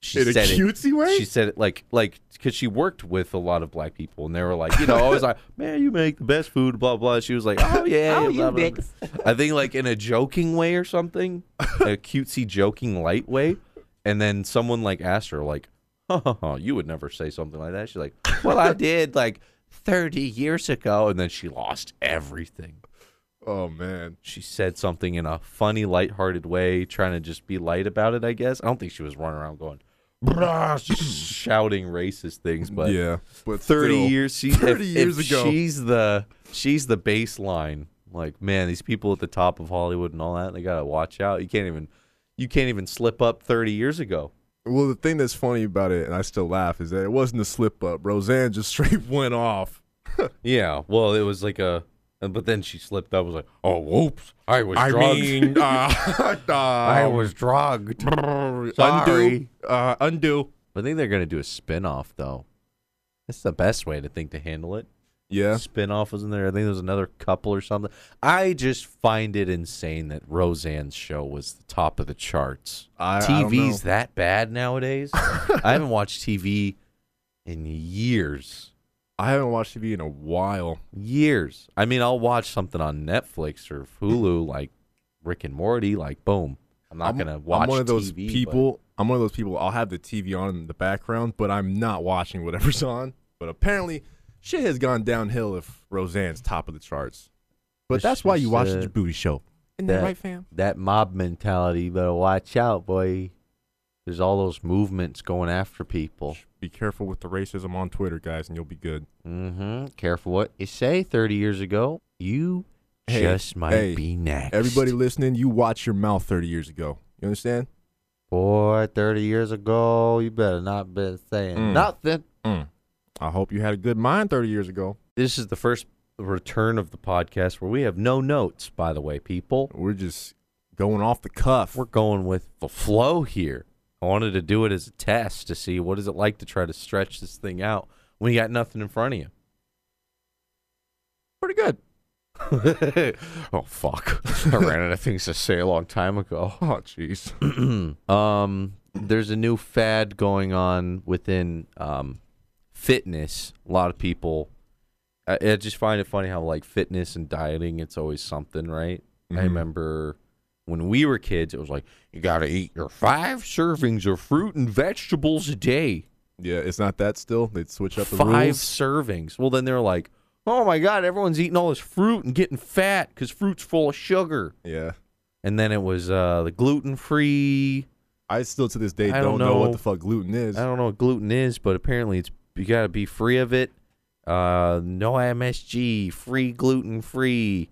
[SPEAKER 1] She
[SPEAKER 3] in a
[SPEAKER 1] said it.
[SPEAKER 3] cutesy way.
[SPEAKER 1] She said it like like because she worked with a lot of black people and they were like you know always like man you make the best food blah blah. She was like oh yeah
[SPEAKER 4] Oh,
[SPEAKER 1] blah,
[SPEAKER 4] you
[SPEAKER 1] blah, blah. I think like in a joking way or something, a cutesy joking light way, and then someone like asked her like, ha, ha, ha, "You would never say something like that." She's like, "Well, I did like 30 years ago," and then she lost everything.
[SPEAKER 3] Oh man,
[SPEAKER 1] She said something in a funny, lighthearted way, trying to just be light about it. I guess I don't think she was running around going, shouting racist things, but
[SPEAKER 3] yeah, but
[SPEAKER 1] 30
[SPEAKER 3] still,
[SPEAKER 1] years she
[SPEAKER 3] 30
[SPEAKER 1] if,
[SPEAKER 3] years
[SPEAKER 1] if
[SPEAKER 3] ago.
[SPEAKER 1] she's the she's the baseline like man these people at the top of hollywood and all that they gotta watch out you can't even you can't even slip up 30 years ago
[SPEAKER 3] Well, the thing that's funny about it, and I still laugh, is that it wasn't a slip up. Roseanne just straight went off.
[SPEAKER 1] yeah well it was like a but then she slipped up was like oh whoops i was
[SPEAKER 4] I
[SPEAKER 1] drugged
[SPEAKER 4] mean, uh,
[SPEAKER 1] i
[SPEAKER 4] um,
[SPEAKER 1] was drugged
[SPEAKER 4] undo,
[SPEAKER 1] Sorry.
[SPEAKER 4] uh, undo.
[SPEAKER 1] i think they're gonna do a spin-off though that's the best way to think to handle it
[SPEAKER 3] Yeah,
[SPEAKER 1] spin-off was in there. I think there was another couple or something. I just find it insane that Roseanne's show was the top of the charts.
[SPEAKER 3] I, I don't
[SPEAKER 1] TV's
[SPEAKER 3] know.
[SPEAKER 1] that bad nowadays. I haven't watched TV in years.
[SPEAKER 3] I haven't watched TV in a while.
[SPEAKER 1] Years. I mean, I'll watch something on Netflix or Hulu like Rick and Morty, like boom. I'm not
[SPEAKER 3] I'm,
[SPEAKER 1] gonna watch
[SPEAKER 3] I'm one of those
[SPEAKER 1] TV, but-
[SPEAKER 3] people. I'm one of those people. I'll have the TV on in the background, but I'm not watching whatever's on. But apparently, shit has gone downhill if Roseanne's top of the charts. But
[SPEAKER 1] It's
[SPEAKER 3] that's why you watch the booty show. Isn't
[SPEAKER 1] that-
[SPEAKER 3] that right, fam?
[SPEAKER 1] that mob mentality, you better watch out, boy. There's all those movements going after people.
[SPEAKER 3] Be careful with the racism on Twitter, guys, and you'll be good.
[SPEAKER 1] Mm-hmm. Careful what you say. Thirty years ago, you
[SPEAKER 3] Hey,
[SPEAKER 1] just might
[SPEAKER 3] hey,
[SPEAKER 1] be next.
[SPEAKER 3] Everybody listening, you watch your mouth 30 years ago. You understand?
[SPEAKER 1] boy, thirty years ago, you better not be saying
[SPEAKER 3] Mm.
[SPEAKER 1] nothing.
[SPEAKER 3] I hope you had a good mind 30 years ago.
[SPEAKER 1] This is the first return of the podcast where we have no notes. By the way, people,
[SPEAKER 3] We're just going off the cuff.
[SPEAKER 1] we're going with the flow here. I wanted to do it as a test to see what is it like to try to stretch this thing out when you got nothing in front of you.
[SPEAKER 3] pretty good.
[SPEAKER 1] oh fuck! I ran out of things to say a long time ago.
[SPEAKER 3] Oh, jeez.
[SPEAKER 1] um, there's a new fad going on within um, fitness. A lot of people, I, I just find it funny how like fitness and dieting, it's always something, right? I
[SPEAKER 3] Mhm.
[SPEAKER 1] remember when we were kids, it was like you got to eat your five servings of fruit and vegetables a day.
[SPEAKER 3] Yeah, it's not that still. They'd switch up the
[SPEAKER 1] Five
[SPEAKER 3] rules.
[SPEAKER 1] servings. Well, then they're like, oh my god, everyone's eating all this fruit and getting fat because fruit's full of sugar.
[SPEAKER 3] Yeah.
[SPEAKER 1] And then it was uh, the gluten free.
[SPEAKER 3] I still to this day
[SPEAKER 1] I
[SPEAKER 3] don't,
[SPEAKER 1] don't
[SPEAKER 3] know. what the fuck gluten is.
[SPEAKER 1] I don't know what gluten is, but apparently it's you got to be free of it. Uh, no MSG, free gluten free,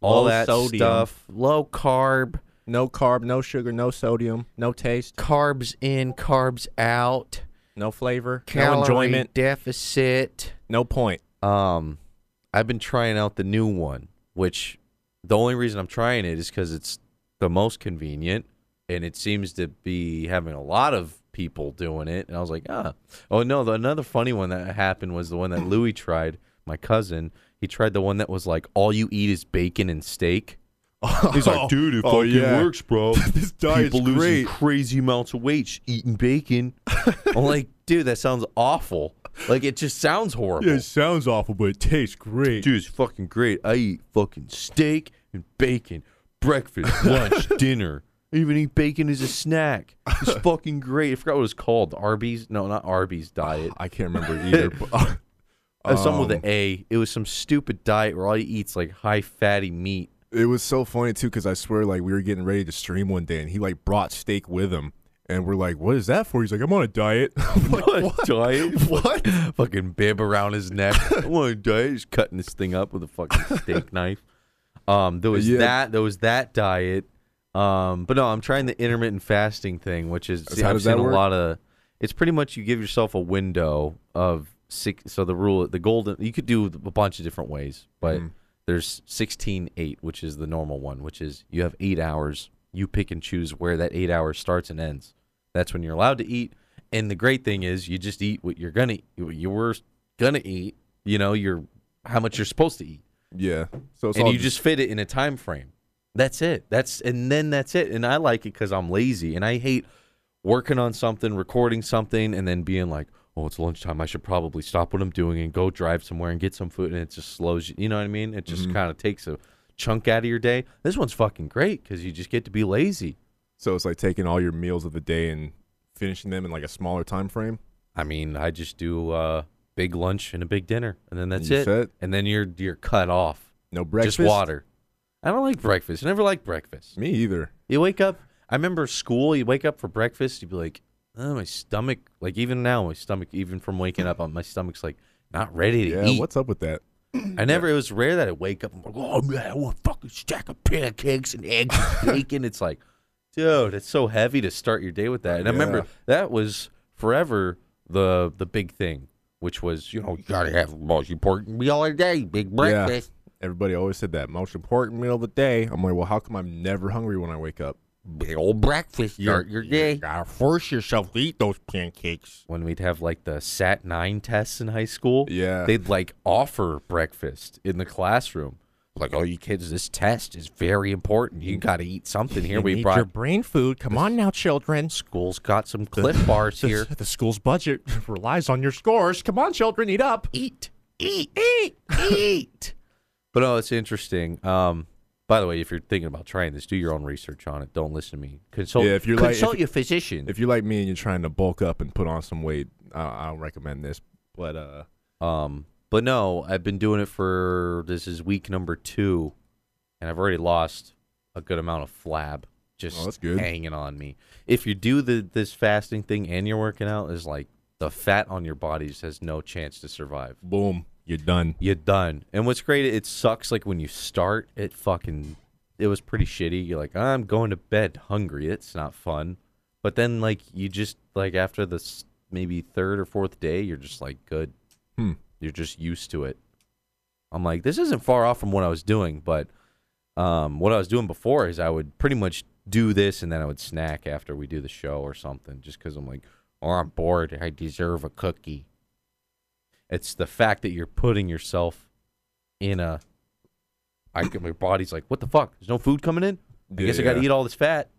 [SPEAKER 1] all
[SPEAKER 4] Low
[SPEAKER 1] that
[SPEAKER 4] sodium.
[SPEAKER 1] stuff. Low carb,
[SPEAKER 4] No carb, no sugar, no sodium, no taste,
[SPEAKER 1] carbs in, carbs out,
[SPEAKER 4] no flavor,
[SPEAKER 1] calorie
[SPEAKER 4] no enjoyment,
[SPEAKER 1] deficit.
[SPEAKER 4] no point.
[SPEAKER 1] Um, I've been trying out the new one, which the only reason I'm trying it is because it's the most convenient, and it seems to be having a lot of people doing it. And I was like, ah, oh no. The, another funny one that happened was the one that Louis tried. My cousin, he tried the one that was like all you eat is bacon and steak. He's like, dude, it
[SPEAKER 3] Oh,
[SPEAKER 1] fucking
[SPEAKER 3] yeah.
[SPEAKER 1] works, bro.
[SPEAKER 3] this diet's
[SPEAKER 1] People losing
[SPEAKER 3] great.
[SPEAKER 1] crazy amounts of weight just eating bacon. I'm like, dude, that sounds awful. Like it just sounds horrible.
[SPEAKER 3] Yeah, it sounds awful, but it tastes great.
[SPEAKER 1] Dude, it's fucking great. I eat fucking steak and bacon, breakfast, lunch, dinner. I even eat bacon as a snack. It's fucking great. I forgot what it was called. Arby's? No, not Arby's diet.
[SPEAKER 3] I can't remember either. but,
[SPEAKER 1] Uh, something with
[SPEAKER 3] um,
[SPEAKER 1] an A. It was some stupid diet where all you eat's like high fatty meat.
[SPEAKER 3] It was so funny too because I swear, like we were getting ready to stream one day, and he like brought steak with him, and we're like, "What is that for?" He's like, "I'm on a diet." I'm like,
[SPEAKER 1] What diet?
[SPEAKER 3] What?
[SPEAKER 1] fucking bib around his neck. I want to diet. He's cutting this thing up with a fucking steak knife. Um, there was
[SPEAKER 3] Yeah.
[SPEAKER 1] that. There was that diet. Um, but no, I'm trying the intermittent fasting thing, which is
[SPEAKER 3] how
[SPEAKER 1] I've seen a lot of. It's pretty much you give yourself a window of six. So the rule, the golden, you could do a bunch of different ways, but
[SPEAKER 3] Mhm.
[SPEAKER 1] There's 16 8, which is the normal one, which is you have eight hours. You pick and choose where that eight hours starts and ends. That's when you're allowed to eat. And the great thing is, you just eat what you're gonna, what you were gonna eat. You know, you're how much you're supposed to eat,
[SPEAKER 3] Yeah. So
[SPEAKER 1] and you just fit it in a time frame. That's it. That's and then that's it. And I like it because I'm lazy, and I hate working on something, recording something, and then being like, "Oh, it's lunchtime. I should probably stop what I'm doing and go drive somewhere and get some food." And it just slows you. You know what I mean? It just
[SPEAKER 3] Mhm.
[SPEAKER 1] kind of takes a chunk out of your day. This one's fucking great because you just get to be lazy.
[SPEAKER 3] so it's like taking all your meals of the day and finishing them in like a smaller time frame.
[SPEAKER 1] I mean, I just do uh big lunch and a big dinner, and then that's it.
[SPEAKER 3] set?
[SPEAKER 1] And then you're you're cut off.
[SPEAKER 3] No breakfast.
[SPEAKER 1] Just water. I don't like breakfast. I never liked breakfast.
[SPEAKER 3] Me either.
[SPEAKER 1] You wake up. I remember school. You wake up for breakfast. You'd be like, "Oh, my stomach." Like even now, my stomach, even from waking up, my stomach's like not ready to
[SPEAKER 3] Yeah.
[SPEAKER 1] eat.
[SPEAKER 3] What's up with that?
[SPEAKER 1] I never. It was rare that I wake up and like, "Oh man, I want a fucking stack of pancakes and eggs and bacon." it's like, dude, it's so heavy to start your day with that. And I remember that was forever the the big thing, which was you know you gotta have the most important meal of the day, big breakfast. Yeah.
[SPEAKER 3] Everybody always said that most important meal of the day. I'm like, well, how come I'm never hungry when I wake up?
[SPEAKER 1] Big old breakfast start your day.
[SPEAKER 4] gotta force yourself to eat those pancakes.
[SPEAKER 1] when we'd have like the Sat 9 tests in high school,
[SPEAKER 3] Yeah.
[SPEAKER 1] they'd like offer breakfast in the classroom. Like, oh, you kids, this test is very important. You got to eat something here.
[SPEAKER 4] You
[SPEAKER 1] We brought
[SPEAKER 4] your brain food. Come on now, children.
[SPEAKER 1] school's got some Clif Bars
[SPEAKER 4] The-
[SPEAKER 1] here.
[SPEAKER 4] The school's budget relies on your scores. Come on, children, eat up.
[SPEAKER 1] Eat, eat, eat, eat. But no, it's interesting. Um, by the way, if you're thinking about trying this, do your own research on it. Don't listen to me. Consult.
[SPEAKER 3] Yeah, if you're like-
[SPEAKER 1] consult
[SPEAKER 3] if-
[SPEAKER 1] your physician.
[SPEAKER 3] If you're like me and you're trying to bulk up and put on some weight, I, I don't recommend this. But uh,
[SPEAKER 1] Um, but no, I've been doing it for this is week number two, and I've already lost a good amount of flab just
[SPEAKER 3] Oh, that's good.
[SPEAKER 1] hanging on me. If you do the this fasting thing and you're working out, is like the fat on your body has no chance to survive.
[SPEAKER 3] boom, you're done.
[SPEAKER 1] You're done. And what's great, it sucks. Like when you start, it fucking it was pretty shitty. You're like, I'm going to bed hungry. It's not fun. But then like you just like after the s- maybe third or fourth day, you're just like good.
[SPEAKER 3] Hmm.
[SPEAKER 1] You're just used to it. I'm like, this isn't far off from what I was doing, but um, what I was doing before is I would pretty much do this and then I would snack after we do the show or something, just because I'm like, oh, I'm bored. I deserve a cookie. It's the fact that you're putting yourself in a. I get my body's like, what the fuck? There's no food coming in. I guess I got to
[SPEAKER 3] Yeah.
[SPEAKER 1] eat all this fat.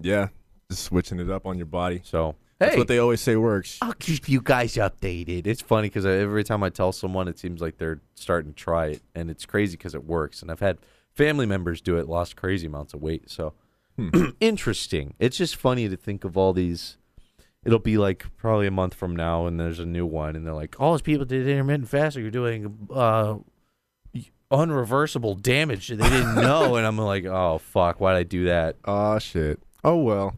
[SPEAKER 3] Yeah, just switching it up on your body.
[SPEAKER 1] So
[SPEAKER 3] That's what they always say works.
[SPEAKER 1] I'll keep you guys updated. It's funny because every time I tell someone, it seems like they're starting to try it, and it's crazy because it works. And I've had family members do it, lost crazy amounts of weight. So hmm. interesting. It's just funny to think of all these. It'll be like probably a month from now, and there's a new one, and they're like, all these people did intermittent fasting. You're doing uh, unreversible damage. that They didn't know, and I'm like, oh fuck, why'd I do that?
[SPEAKER 3] Oh shit. Oh well.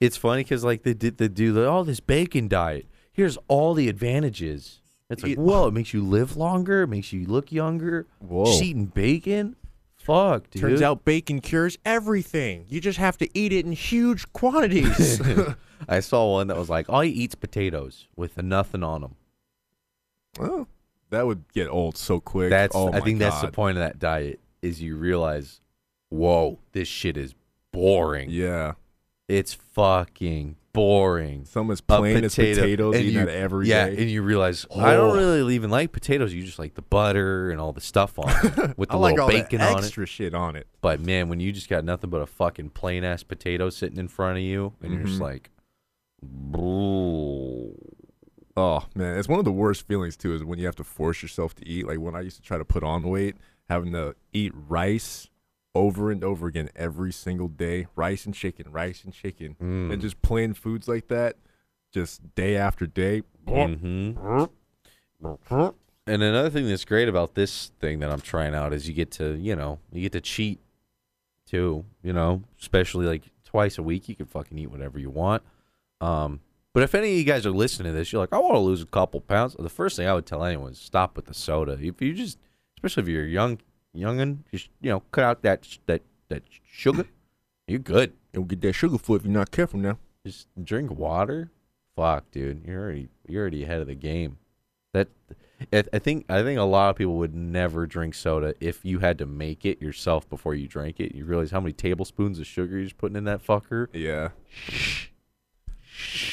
[SPEAKER 1] It's funny because like they did they do the, all this bacon diet. Here's all the advantages. It's like
[SPEAKER 3] Eat-
[SPEAKER 1] whoa, it makes you live longer, it makes you look younger.
[SPEAKER 3] Whoa.
[SPEAKER 1] Just eating bacon, fuck, dude.
[SPEAKER 4] Turns out bacon cures everything. You just have to eat it in huge quantities.
[SPEAKER 1] I saw one that was like all he eats potatoes with nothing on them.
[SPEAKER 3] Well, that would get old so quick.
[SPEAKER 1] That's
[SPEAKER 3] oh
[SPEAKER 1] I
[SPEAKER 3] my
[SPEAKER 1] think that's the point of that diet is you realize, whoa, this shit is boring.
[SPEAKER 3] Yeah.
[SPEAKER 1] It's fucking boring.
[SPEAKER 3] Some as
[SPEAKER 1] a
[SPEAKER 3] plain as potatoes,
[SPEAKER 1] and you-
[SPEAKER 3] every
[SPEAKER 1] yeah,
[SPEAKER 3] day.
[SPEAKER 1] and you realize I don't
[SPEAKER 3] Oh.
[SPEAKER 1] really even like potatoes. You just like the butter and all the stuff on it with the
[SPEAKER 3] like
[SPEAKER 1] little bacon on it.
[SPEAKER 3] extra shit on it.
[SPEAKER 1] But man, when you just got nothing but a fucking plain ass potato sitting in front of you, and you're just
[SPEAKER 3] Mhm.
[SPEAKER 1] like, "Boo."
[SPEAKER 3] Oh man, it's one of the worst feelings too. Is when you have to force yourself to eat. Like when I used to try to put on weight, having to eat rice over and over again every single day. Rice and chicken, rice and chicken,
[SPEAKER 1] Mm.
[SPEAKER 3] and just plain foods like that, just day after day.
[SPEAKER 1] Mm-hmm. And another thing that's great about this thing that I'm trying out is you get to, you know, you get to cheat too, you know, especially like twice a week. You can fucking eat whatever you want. Um, but if any of you guys are listening to this, you're like, I want to lose a couple pounds. The first thing I would tell anyone is stop with the soda. If you just, especially if you're young, youngin, just you know, cut out that that that sugar. You're good.
[SPEAKER 3] You'll get that sugar foot if you're not careful now.
[SPEAKER 1] Just drink water. Fuck, dude, you're already you're already ahead of the game. That I think I think a lot of people would never drink soda if you had to make it yourself before you drank it. You realize how many tablespoons of sugar you're just putting in that fucker.
[SPEAKER 3] Yeah.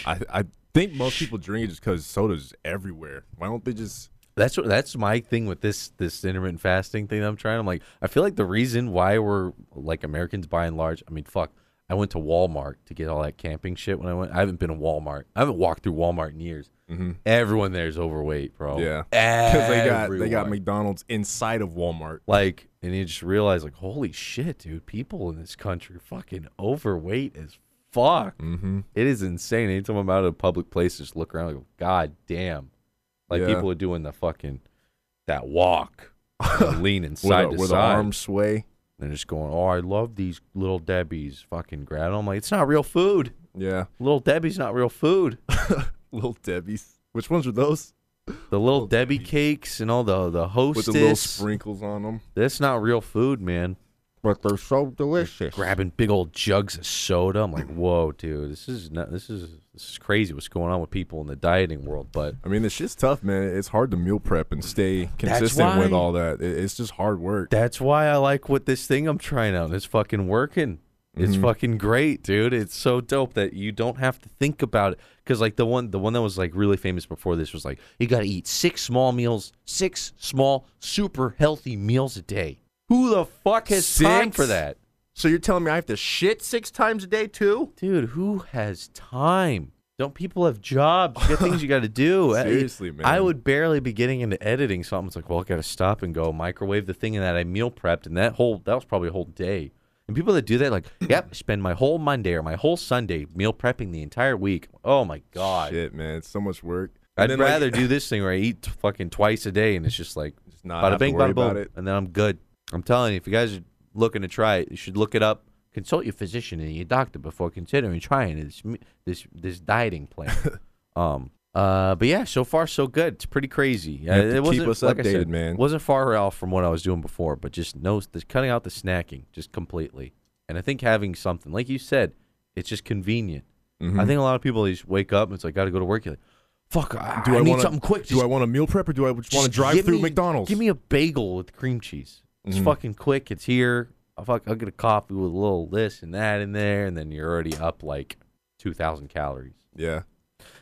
[SPEAKER 3] I I think most people drink it just because soda's everywhere. Why don't they just?
[SPEAKER 1] That's what that's my thing with this this intermittent fasting thing that I'm trying. I'm like, I feel like the reason why we're like Americans by and large. I mean, fuck. I went to Walmart to get all that camping shit when I went. I haven't been to Walmart. I haven't walked through Walmart in years.
[SPEAKER 3] Mhm.
[SPEAKER 1] Everyone there's overweight, bro.
[SPEAKER 3] Yeah, because they got they got McDonald's inside of Walmart.
[SPEAKER 1] like, and you just realize, like, holy shit, dude, people in this country are fucking overweight as fuck.
[SPEAKER 3] Mm-hmm.
[SPEAKER 1] It is insane. Anytime I'm out of a public place, just look around, like, god damn, like
[SPEAKER 3] Yeah.
[SPEAKER 1] people are doing the fucking that walk, leaning
[SPEAKER 3] With,
[SPEAKER 1] side
[SPEAKER 3] a,
[SPEAKER 1] to
[SPEAKER 3] with the
[SPEAKER 1] side.
[SPEAKER 3] arms sway.
[SPEAKER 1] They're just going, oh, I love these little Debbie's fucking grab. I'm like, it's not real food.
[SPEAKER 3] Yeah,
[SPEAKER 1] Little Debbie's not real food.
[SPEAKER 3] little Debbie's. Which ones are those?
[SPEAKER 1] The little Debbie cakes and all the the hostess
[SPEAKER 3] With the little sprinkles on them.
[SPEAKER 1] That's not real food, man.
[SPEAKER 3] But they're so delicious.
[SPEAKER 1] grabbing big old jugs of soda. I'm like, whoa, dude, this is not, this is this is crazy. What's going on with people in the dieting world? But
[SPEAKER 3] I mean, the shit's tough, man. It's hard to meal prep and stay consistent with all that. It- It's just hard work.
[SPEAKER 1] that's why I like what this thing I'm trying out. It's fucking working. It's
[SPEAKER 3] Mhm.
[SPEAKER 1] fucking great, dude. It's so dope that you don't have to think about it. Cause like the one, the one that was like really famous before this was like, you got to eat six small meals, six small, super healthy meals a day. Who the fuck has time for that?
[SPEAKER 3] So you're telling me I have to shit six times a day too?
[SPEAKER 1] Dude, who has time? Don't people have jobs? You got things you got to do. I-
[SPEAKER 3] Seriously, man.
[SPEAKER 1] I would barely be getting into editing something. It's like, well, I got to stop and go microwave the thing and that I meal prepped, and that whole that was probably a whole day. And people that do that, like, yep, spend my whole Monday or my whole Sunday meal prepping the entire week. Oh my god,
[SPEAKER 3] Shit, man. It's so much work.
[SPEAKER 1] I'd
[SPEAKER 3] then, like,
[SPEAKER 1] rather do this thing where I eat fucking twice a day, and it's just like
[SPEAKER 3] just not
[SPEAKER 1] bada bing, bada boom,
[SPEAKER 3] about it.
[SPEAKER 1] and then I'm good. I'm telling you, if you guys are looking to try it, you should look it up. Consult your physician and your doctor before considering trying this this this dieting plan. um. Uh. But yeah, so far so good. It's pretty crazy. Uh, it wasn't
[SPEAKER 3] us
[SPEAKER 1] like
[SPEAKER 3] updated,
[SPEAKER 1] said,
[SPEAKER 3] man.
[SPEAKER 1] Wasn't far off from what I was doing before, but just no, the, cutting out the snacking just completely. And I think having something like you said, it's just convenient.
[SPEAKER 3] Mhm.
[SPEAKER 1] I think a lot of people they just wake up and it's like, got to go to work. You're like, fuck, I,
[SPEAKER 3] Do
[SPEAKER 1] I,
[SPEAKER 3] I
[SPEAKER 1] need
[SPEAKER 3] wanna-
[SPEAKER 1] something quick.
[SPEAKER 3] Do I want a meal prep or do I just want to drive through
[SPEAKER 1] me-
[SPEAKER 3] McDonald's?
[SPEAKER 1] Give me a bagel with cream cheese. It's
[SPEAKER 3] Mhm.
[SPEAKER 1] fucking quick. It's here. I'll, fuck, I'll get a coffee with a little this and that in there, and then you're already up like 2,000 calories.
[SPEAKER 3] yeah.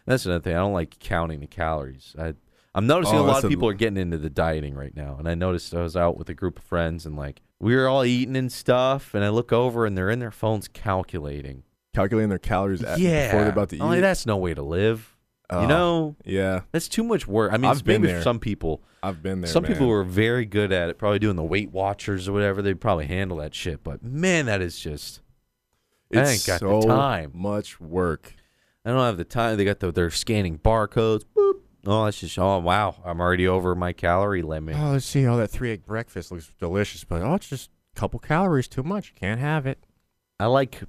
[SPEAKER 1] That's another thing. I don't like counting the calories. I, I'm noticing
[SPEAKER 3] Oh,
[SPEAKER 1] a lot of
[SPEAKER 3] a-
[SPEAKER 1] people are getting into the dieting right now. And I noticed I was out with a group of friends, and like we were all eating and stuff, and I look over and they're in their phones calculating.
[SPEAKER 3] Calculating their calories at,
[SPEAKER 1] yeah.
[SPEAKER 3] before they're about to eat.
[SPEAKER 1] I'm like, that's no way to live.
[SPEAKER 3] Oh,
[SPEAKER 1] you know,
[SPEAKER 3] Yeah,
[SPEAKER 1] that's too much work. I mean,
[SPEAKER 3] I've
[SPEAKER 1] it's
[SPEAKER 3] been there.
[SPEAKER 1] some people.
[SPEAKER 3] I've been there.
[SPEAKER 1] Some
[SPEAKER 3] man.
[SPEAKER 1] people who are very good at it, probably doing the Weight Watchers or whatever. They probably handle that shit. But man, that is just. I
[SPEAKER 3] It's
[SPEAKER 1] ain't got the
[SPEAKER 3] so
[SPEAKER 1] time.
[SPEAKER 3] much work.
[SPEAKER 1] I don't have the time. They got the they're scanning barcodes. Boop. Oh, that's just oh wow. I'm already over my calorie limit.
[SPEAKER 4] Oh, let's see. Oh, that three egg breakfast looks delicious, but oh, it's just a couple calories too much. Can't have it.
[SPEAKER 1] I like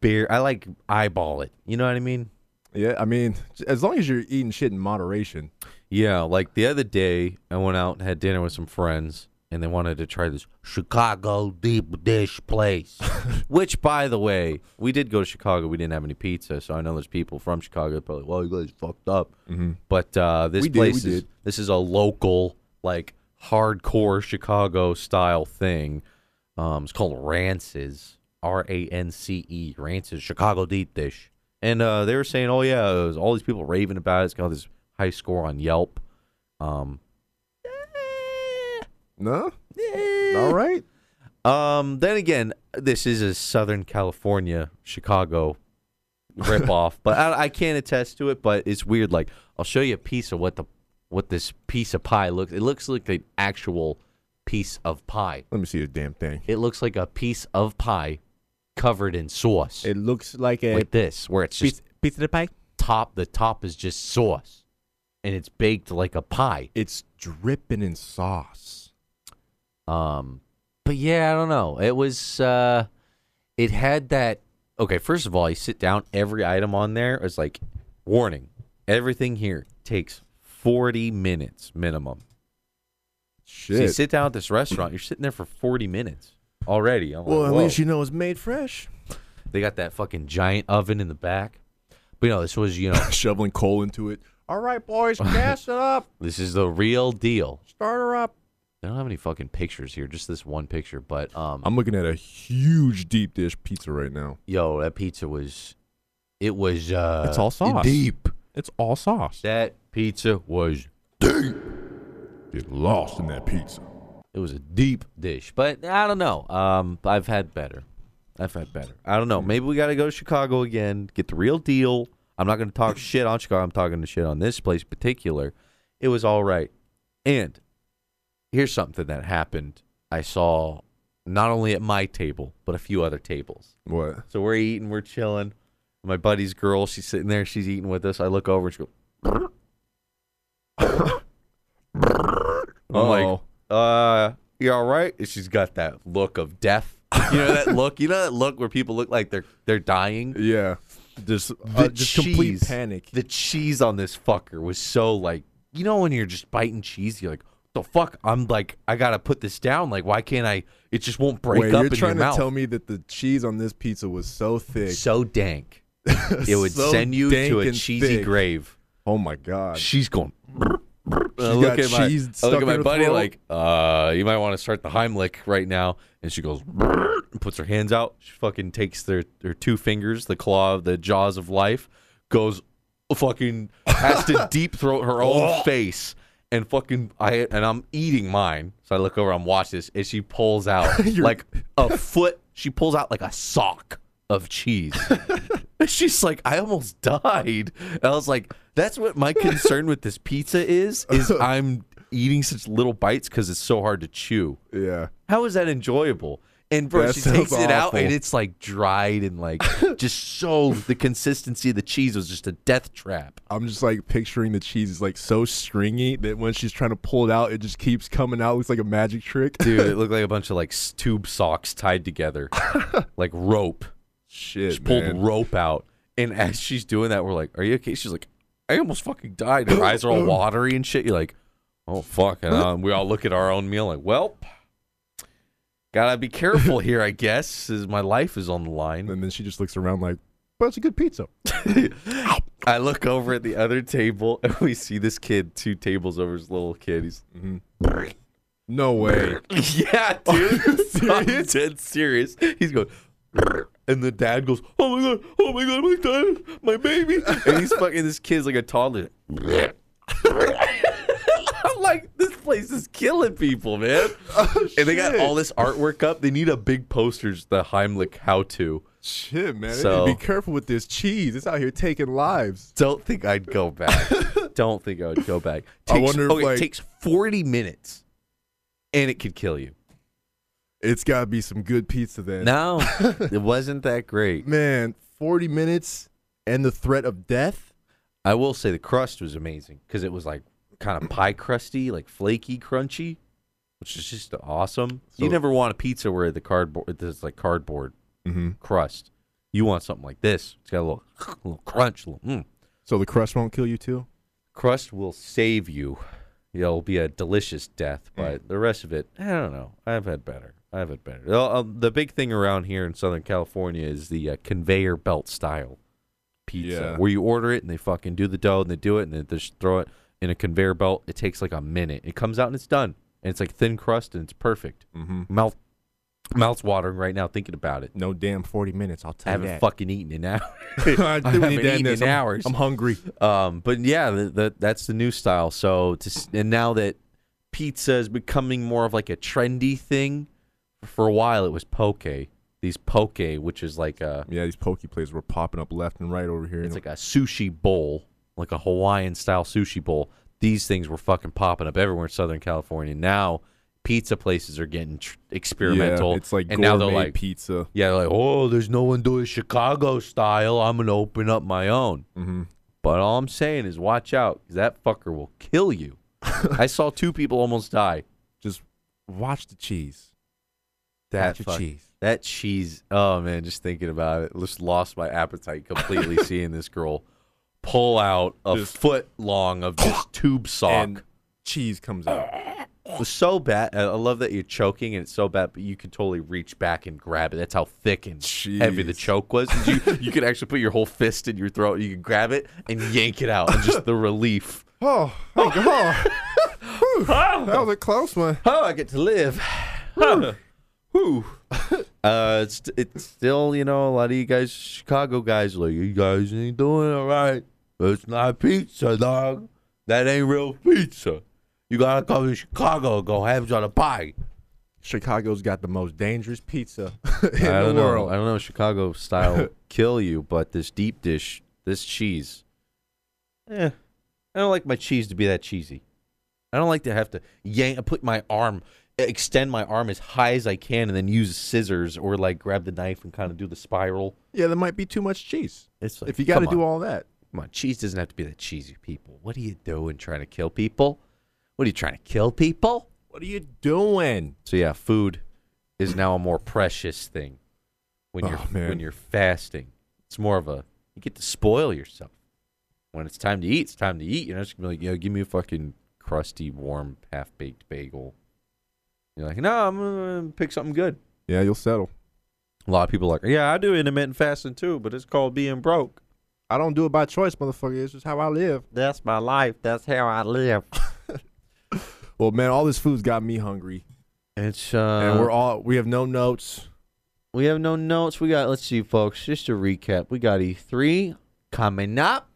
[SPEAKER 1] beer. I like eyeball it. You know what I mean?
[SPEAKER 3] Yeah, I mean, as long as you're eating shit in moderation.
[SPEAKER 1] Yeah. Like the other day, I went out and had dinner with some friends, and they wanted to try this Chicago deep dish place. Which, by the way, we did go to Chicago. We didn't have any pizza, so I know there's people from Chicago. that Probably, well, you guys fucked up.
[SPEAKER 3] Mm-hmm.
[SPEAKER 1] But uh, this
[SPEAKER 3] We
[SPEAKER 1] place
[SPEAKER 3] we
[SPEAKER 1] is
[SPEAKER 3] did.
[SPEAKER 1] this is a local, like hardcore Chicago style thing. Um, it's called Rances, R A N C E, Rances Chicago deep dish. And uh, they were saying, oh yeah, it was all these people raving about it. It's got this high score on Yelp. Um,
[SPEAKER 3] No, all right.
[SPEAKER 1] um, then again, this is a Southern California Chicago ripoff, but I, I can't attest to it. But it's weird. Like I'll show you a piece of what the what this piece of pie looks. It looks like an actual piece of pie.
[SPEAKER 3] Let me see the damn thing.
[SPEAKER 1] It looks like a piece of pie covered in sauce.
[SPEAKER 3] It looks like a
[SPEAKER 1] like this, where it's just
[SPEAKER 4] Piece, of the pie.
[SPEAKER 1] top. The top is just sauce, and it's baked like a pie.
[SPEAKER 3] it's dripping in sauce.
[SPEAKER 1] Um, but yeah, I don't know. It was. uh It had that. Okay, first of all, you sit down. Every item on there is like, warning. Everything here takes forty minutes minimum. So you sit down at this restaurant. You're sitting there for forty minutes already. I'm
[SPEAKER 3] well,
[SPEAKER 1] like,
[SPEAKER 3] at least you know it's made fresh.
[SPEAKER 1] they got that fucking giant oven in the back. But you know, this was you know,
[SPEAKER 3] Shoveling coal into it. All right, boys, gas it up.
[SPEAKER 1] this is the real deal.
[SPEAKER 3] Start her up.
[SPEAKER 1] I don't have any fucking pictures here, just this one picture. But um,
[SPEAKER 3] I'm looking at a huge deep dish pizza right now.
[SPEAKER 1] yo, that pizza was, it was uh,
[SPEAKER 4] It's all sauce.
[SPEAKER 1] deep.
[SPEAKER 4] It's all sauce.
[SPEAKER 1] That pizza was, deep.
[SPEAKER 3] Get lost in that pizza.
[SPEAKER 1] It was a deep dish. But I don't know. Um, I've had better. I've had better. I don't know. Maybe we got to go to Chicago again, get the real deal. I'm not going to talk shit on Chicago. I'm talking to shit on this place in particular. It was all right. And here's something that happened. I saw not only at my table, but a few other tables.
[SPEAKER 3] What?
[SPEAKER 1] So we're eating, we're chilling. My buddy's girl, she's sitting there, she's eating with us. I look over and she goes, I'm like. Uh, you all right? And she's got that look of death. You know that look? You know that look where people look like they're they're dying?
[SPEAKER 3] yeah. Just,
[SPEAKER 1] The
[SPEAKER 3] uh, just complete
[SPEAKER 1] cheese.
[SPEAKER 3] panic.
[SPEAKER 1] The cheese on this fucker was so like, you know when you're just biting cheese, you're like, the fuck? I'm like, I gotta put this down. Like, why can't I? It just won't break
[SPEAKER 3] Wait,
[SPEAKER 1] up
[SPEAKER 3] you're
[SPEAKER 1] in
[SPEAKER 3] trying
[SPEAKER 1] your
[SPEAKER 3] to
[SPEAKER 1] mouth.
[SPEAKER 3] tell me that the cheese on this pizza was so thick.
[SPEAKER 1] so dank. It would
[SPEAKER 3] So
[SPEAKER 1] send you to a cheesy
[SPEAKER 3] thick.
[SPEAKER 1] grave.
[SPEAKER 3] Oh my god.
[SPEAKER 1] She's going. I look at my,
[SPEAKER 3] cheese
[SPEAKER 1] I look at my buddy like, uh, you might want to start the Heimlich right now. And she goes, and puts her hands out. She fucking takes their, her two fingers, the claw of the jaws of life, goes, fucking has to deep throat her own face. And fucking, I and I'm eating mine. So I look over, I'm watching this, and she pulls out like a foot. She pulls out like a sock of cheese. She's like, I almost died. And I was like, that's what my concern with this pizza is, is I'm eating such little bites because it's so hard to chew.
[SPEAKER 3] Yeah.
[SPEAKER 1] How is that enjoyable? And bro,
[SPEAKER 3] That
[SPEAKER 1] she takes
[SPEAKER 3] sounds
[SPEAKER 1] it out and it's like dried and like just so the consistency of the cheese was just a death trap.
[SPEAKER 3] I'm just like picturing the cheese is like so stringy that when she's trying to pull it out, it just keeps coming out. Looks like a magic trick.
[SPEAKER 1] Dude, it looked like a bunch of like tube socks tied together, like rope.
[SPEAKER 3] Shit,
[SPEAKER 1] She pulled
[SPEAKER 3] man.
[SPEAKER 1] rope out. And as she's doing that, we're like, Are you okay? She's like, I almost fucking died. Her eyes are all watery and shit. You're like, Oh, fuck. And um, we all look at our own meal like, Well, gotta be careful here, I guess, as my life is on the line.
[SPEAKER 3] And then she just looks around like, but it's a good pizza.
[SPEAKER 1] I look over at the other table and we see this kid two tables over his little kid. He's,
[SPEAKER 3] No way.
[SPEAKER 1] yeah, dude. I'm dead serious. He's going, and the dad goes, "Oh my god, oh my god, my dad, my baby," and he's fucking. This kid's like a toddler. I'm like, this place is killing people, man. Oh, and they got all this artwork up. They need a big posters, the Heimlich how to.
[SPEAKER 3] Shit, man.
[SPEAKER 1] So-
[SPEAKER 3] be careful with this cheese. It's out here taking lives.
[SPEAKER 1] Don't think I'd go back. Don't think I would go back.
[SPEAKER 3] I
[SPEAKER 1] Takes,
[SPEAKER 3] wonder if,
[SPEAKER 1] okay,
[SPEAKER 3] like-
[SPEAKER 1] it takes 40 minutes, and it could kill you.
[SPEAKER 3] It's got to be some good pizza then.
[SPEAKER 1] No, it wasn't that great.
[SPEAKER 3] Man, 40 minutes and the threat of death?
[SPEAKER 1] I will say the crust was amazing because it was like kind of pie crusty, like flaky, crunchy, which is just awesome. you never want a pizza where the cardboard it's like cardboard
[SPEAKER 3] Mm-hmm.
[SPEAKER 1] crust. You want something like this. It's got a little, little crunch. Little, mm.
[SPEAKER 3] So the crust won't kill you too?
[SPEAKER 1] Crust will save you. It'll be a delicious death, but the rest of it, I don't know. I've had better. Had better. Uh, uh, the big thing around here in Southern California is the uh, conveyor belt style pizza,
[SPEAKER 3] Yeah.
[SPEAKER 1] where you order it and they fucking do the dough and they do it and they just throw it in a conveyor belt. It takes like a minute. It comes out and it's done, and it's like thin crust and it's perfect.
[SPEAKER 3] Mm-hmm.
[SPEAKER 1] Mouth, mouth's watering right now thinking about it.
[SPEAKER 3] No damn 40 minutes, I'll
[SPEAKER 1] I
[SPEAKER 3] tell you
[SPEAKER 1] haven't
[SPEAKER 3] that.
[SPEAKER 1] fucking eaten in hours.
[SPEAKER 3] I
[SPEAKER 1] I haven't
[SPEAKER 3] need to end
[SPEAKER 1] eaten in
[SPEAKER 3] I'm,
[SPEAKER 1] hours.
[SPEAKER 3] I'm hungry.
[SPEAKER 1] Um, but yeah, the, the, that's the new style. So to, and now that pizza is becoming more of like a trendy thing, for a while it was poke. These poke, which is like a
[SPEAKER 3] Yeah, these poke plates were popping up left and right over here.
[SPEAKER 1] it's like a sushi bowl, like a Hawaiian style sushi bowl. These things were fucking popping up everywhere in Southern California. Now pizza places are getting tr- experimental.
[SPEAKER 3] Yeah, it's like
[SPEAKER 1] and now
[SPEAKER 3] gourmet
[SPEAKER 1] they're like,
[SPEAKER 3] pizza.
[SPEAKER 1] yeah, they're like, oh, there's no one doing Chicago style. I'm gonna open up my own.
[SPEAKER 3] hmm
[SPEAKER 1] But all I'm saying is, watch out, 'cause that fucker will kill you. I saw two people almost die.
[SPEAKER 3] Just watch the cheese.
[SPEAKER 1] That fuck-
[SPEAKER 3] cheese.
[SPEAKER 1] That cheese. Oh man, just thinking about it, just lost my appetite completely. seeing this girl pull out a
[SPEAKER 3] Just-
[SPEAKER 1] foot long of just tube sock.
[SPEAKER 3] Cheese comes out.
[SPEAKER 1] It was so bad. I love that you're choking and it's so bad, but you can totally reach back and grab it. That's how thick and heavy the choke was. You, you could actually put your whole fist in your throat. You could grab it and yank it out, and just the relief.
[SPEAKER 3] Oh, God. Whew, that was a close one.
[SPEAKER 1] Oh, I get to live. Whew. Whew. Uh, it's it's still you know a lot of you guys, Chicago guys, like you guys ain't doing it right. It's not pizza, dog. That ain't real pizza. You gotta come to Chicago go have on a pie.
[SPEAKER 3] Chicago's got the most dangerous pizza in
[SPEAKER 1] I
[SPEAKER 3] the
[SPEAKER 1] don't
[SPEAKER 3] world.
[SPEAKER 1] know. I don't know. Chicago style kill you, but this deep dish, this cheese. Eh, I don't like my cheese to be that cheesy. I don't like to have to yank, put my arm, extend my arm as high as I can, and then use scissors or like grab the knife and kind of do the spiral.
[SPEAKER 3] Yeah, there might be too much cheese.
[SPEAKER 1] It's like,
[SPEAKER 3] if you got to do all that.
[SPEAKER 1] come on, cheese doesn't have to be that cheesy. People, what are you doing? Trying to kill people? What are you trying to kill people?
[SPEAKER 3] What are you doing?
[SPEAKER 1] So yeah, food is now a more precious thing when you're
[SPEAKER 3] Oh,
[SPEAKER 1] when you're fasting. It's more of a you get to spoil yourself. When it's time to eat, it's time to eat. You're not just gonna be like, yo, give me a fucking crusty, warm, half baked bagel. You're like, no, I'm gonna pick something good.
[SPEAKER 3] Yeah, you'll settle.
[SPEAKER 1] A lot of people are like, yeah, I do intermittent fasting too, but it's called being broke.
[SPEAKER 3] I don't do it by choice, motherfucker. It's just how I live.
[SPEAKER 1] That's my life. That's how I live.
[SPEAKER 3] Well, man, all this food's got me hungry,
[SPEAKER 1] It's uh,
[SPEAKER 3] and we're all we have no notes.
[SPEAKER 1] We have no notes. We got, let's see, folks, just to recap, we got E3 coming up.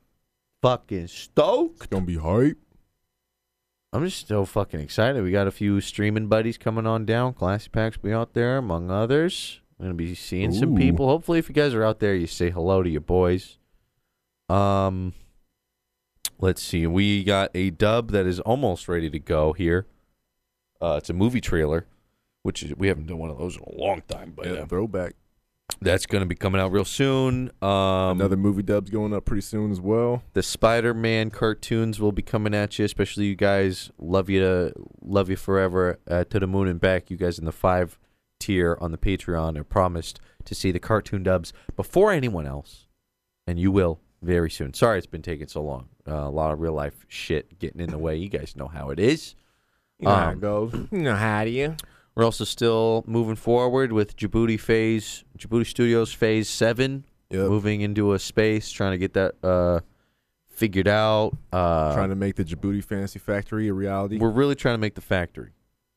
[SPEAKER 1] Fucking stoked.
[SPEAKER 3] It's gonna be hype.
[SPEAKER 1] I'm just so fucking excited. We got a few streaming buddies coming on down. Classy Packs will be out there, among others. I'm gonna be seeing some people. Hopefully, if you guys are out there, you say hello to your boys. Um, let's see. We got a dub that is almost ready to go here. Uh, it's a movie trailer, which is, we haven't done one of those in a long time, but
[SPEAKER 3] yeah,
[SPEAKER 1] uh,
[SPEAKER 3] throwback.
[SPEAKER 1] That's gonna be coming out real soon. Um,
[SPEAKER 3] Another movie dub's going up pretty soon as well.
[SPEAKER 1] the Spider-Man cartoons will be coming at you, especially you guys. Love you to love you forever uh, to the moon and back. You guys in the five tier on the Patreon are promised to see the cartoon dubs before anyone else, and you will very soon. Sorry it's been taking so long. Uh, a lot of real life shit getting in the way. You guys know how it is.
[SPEAKER 3] You know how
[SPEAKER 1] Um,
[SPEAKER 3] it goes. You know how do you?
[SPEAKER 1] We're also still moving forward with Djibouti phase, Djibouti Studios phase seven,
[SPEAKER 3] Yep.
[SPEAKER 1] moving into a space, trying to get that uh, figured out. Uh,
[SPEAKER 3] Trying to make the Djibouti Fantasy Factory a reality.
[SPEAKER 1] We're really trying to make the factory.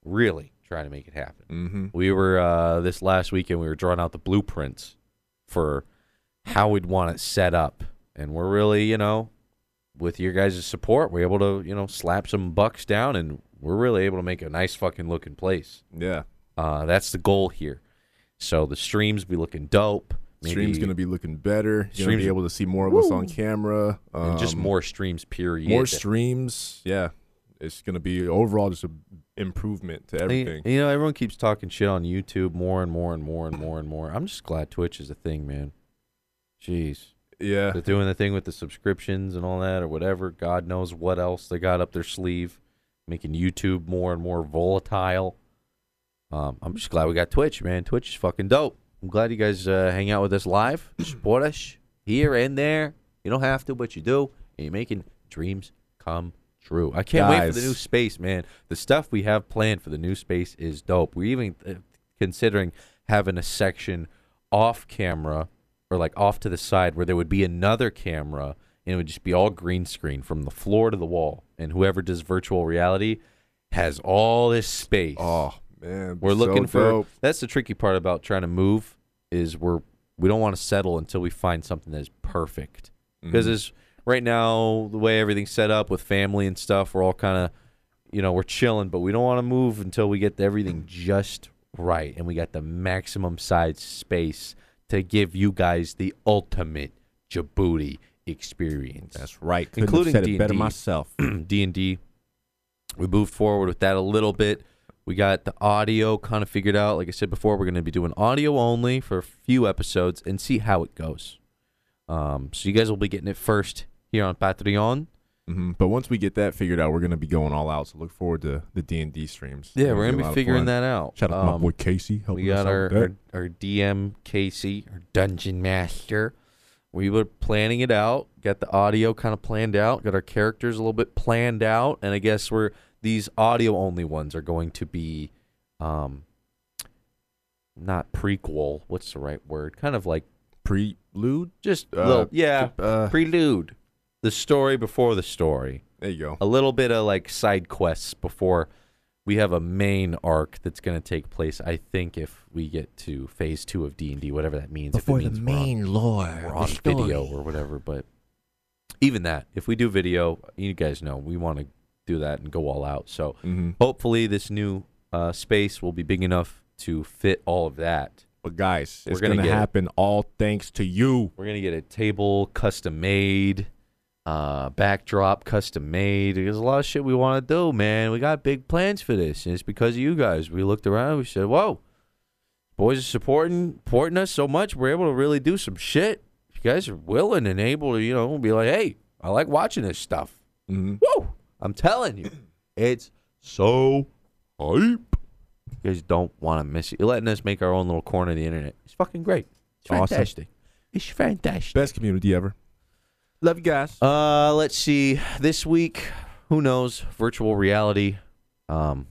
[SPEAKER 1] Really trying to make it happen.
[SPEAKER 3] Mm-hmm.
[SPEAKER 1] We were uh, this last weekend. We were drawing out the blueprints for how we'd want it set up, and we're really, you know, with your guys' support, we're able to, you know, slap some bucks down, and we're really able to make a nice fucking looking place.
[SPEAKER 3] Yeah.
[SPEAKER 1] Uh, that's the goal here. So the streams be looking dope. Maybe,
[SPEAKER 3] Stream's gonna be looking better. You're gonna be able to see more of us on camera. Um,
[SPEAKER 1] and just more streams. Period.
[SPEAKER 3] more streams. Yeah. It's gonna be overall just a improvement to
[SPEAKER 1] And,
[SPEAKER 3] everything.
[SPEAKER 1] You know, everyone keeps talking shit on YouTube more and more and more and more and more. I'm just glad Twitch is a thing, man. Jeez.
[SPEAKER 3] Yeah.
[SPEAKER 1] They're doing the thing with the subscriptions and all that or whatever. God knows what else they got up their sleeve, making YouTube more and more volatile. Um, I'm just glad we got Twitch, man. Twitch is fucking dope. I'm glad you guys uh, hang out with us live, support us here and there. You don't have to, but you do. And you're making dreams come true. I can't wait for the new space, man. The stuff we have planned for the new space is dope. We're even uh, considering having a section off camera or like off to the side where there would be another camera and it would just be all green screen from the floor to the wall. And whoever does virtual reality has all this space.
[SPEAKER 3] Oh man.
[SPEAKER 1] We're
[SPEAKER 3] so
[SPEAKER 1] looking for
[SPEAKER 3] dope.
[SPEAKER 1] that's the tricky part about trying to move is we're we don't want to settle until we find something that's perfect. Because
[SPEAKER 3] Mhm.
[SPEAKER 1] as right now the way everything's set up with family and stuff, we're all kind of you know, we're chilling, but we don't want to move until we get everything just right and we got the maximum size space to give you guys the ultimate Djibouti experience.
[SPEAKER 3] That's right. Couldn't
[SPEAKER 1] Including
[SPEAKER 3] have said it better
[SPEAKER 1] D&D.
[SPEAKER 3] myself.
[SPEAKER 1] D and D. We moved forward with that a little bit. We got the audio kind of figured out. Like I said before, we're going to be doing audio only for a few episodes and see how it goes. Um, so you guys will be getting it first here on Patreon.
[SPEAKER 3] hmm But once we get that figured out, we're gonna be going all out. So look forward to the D and D streams.
[SPEAKER 1] Yeah, we're gonna
[SPEAKER 3] lot
[SPEAKER 1] be figuring that out.
[SPEAKER 3] Shout out to my
[SPEAKER 1] Um,
[SPEAKER 3] boy Casey. Helping
[SPEAKER 1] we
[SPEAKER 3] us
[SPEAKER 1] got
[SPEAKER 3] out
[SPEAKER 1] our, our our DM Casey, our dungeon master. We were planning it out. Got the audio kind of planned out. Got our characters a little bit planned out, and I guess we're these audio only ones are going to be, um, not prequel. What's the right word? Kind of like
[SPEAKER 3] prelude.
[SPEAKER 1] just
[SPEAKER 3] Uh,
[SPEAKER 1] little, yeah,
[SPEAKER 3] Uh,
[SPEAKER 1] prelude. The story before the story.
[SPEAKER 3] there you go.
[SPEAKER 1] a little bit of like side quests before we have a main arc that's going to take place. I think if we get to phase two of D and D, whatever that means.
[SPEAKER 4] Before
[SPEAKER 1] if it
[SPEAKER 4] the
[SPEAKER 1] means on-
[SPEAKER 4] main lore,
[SPEAKER 1] we're
[SPEAKER 4] the
[SPEAKER 1] on video
[SPEAKER 4] story.
[SPEAKER 1] or whatever. But even that, if we do video, you guys know we want to do that and go all out. So
[SPEAKER 3] hmm
[SPEAKER 1] hopefully this new uh, space will be big enough to fit all of that.
[SPEAKER 3] But guys,
[SPEAKER 1] We're
[SPEAKER 3] it's
[SPEAKER 1] get it.
[SPEAKER 3] happen all thanks to you.
[SPEAKER 1] We're gonna get a table custom made, uh, backdrop custom made. There's a lot of shit we want to do, man. We got big plans for this, and it's because of you guys. We looked around, we said, "Whoa, boys are supporting supporting us so much. We're able to really do some shit. If you guys are willing and able to, you know, be like, hey, I like watching this stuff.
[SPEAKER 3] hmm
[SPEAKER 1] Woo! I'm telling you, it's so hype. You guys don't want to miss it. You're letting us make our own little corner of the internet. It's fucking great. It's
[SPEAKER 3] Awesome.
[SPEAKER 1] fantastic. It's fantastic.
[SPEAKER 3] Best community ever. Love you guys.
[SPEAKER 1] Uh, let's see. This week, who knows? Virtual reality, um,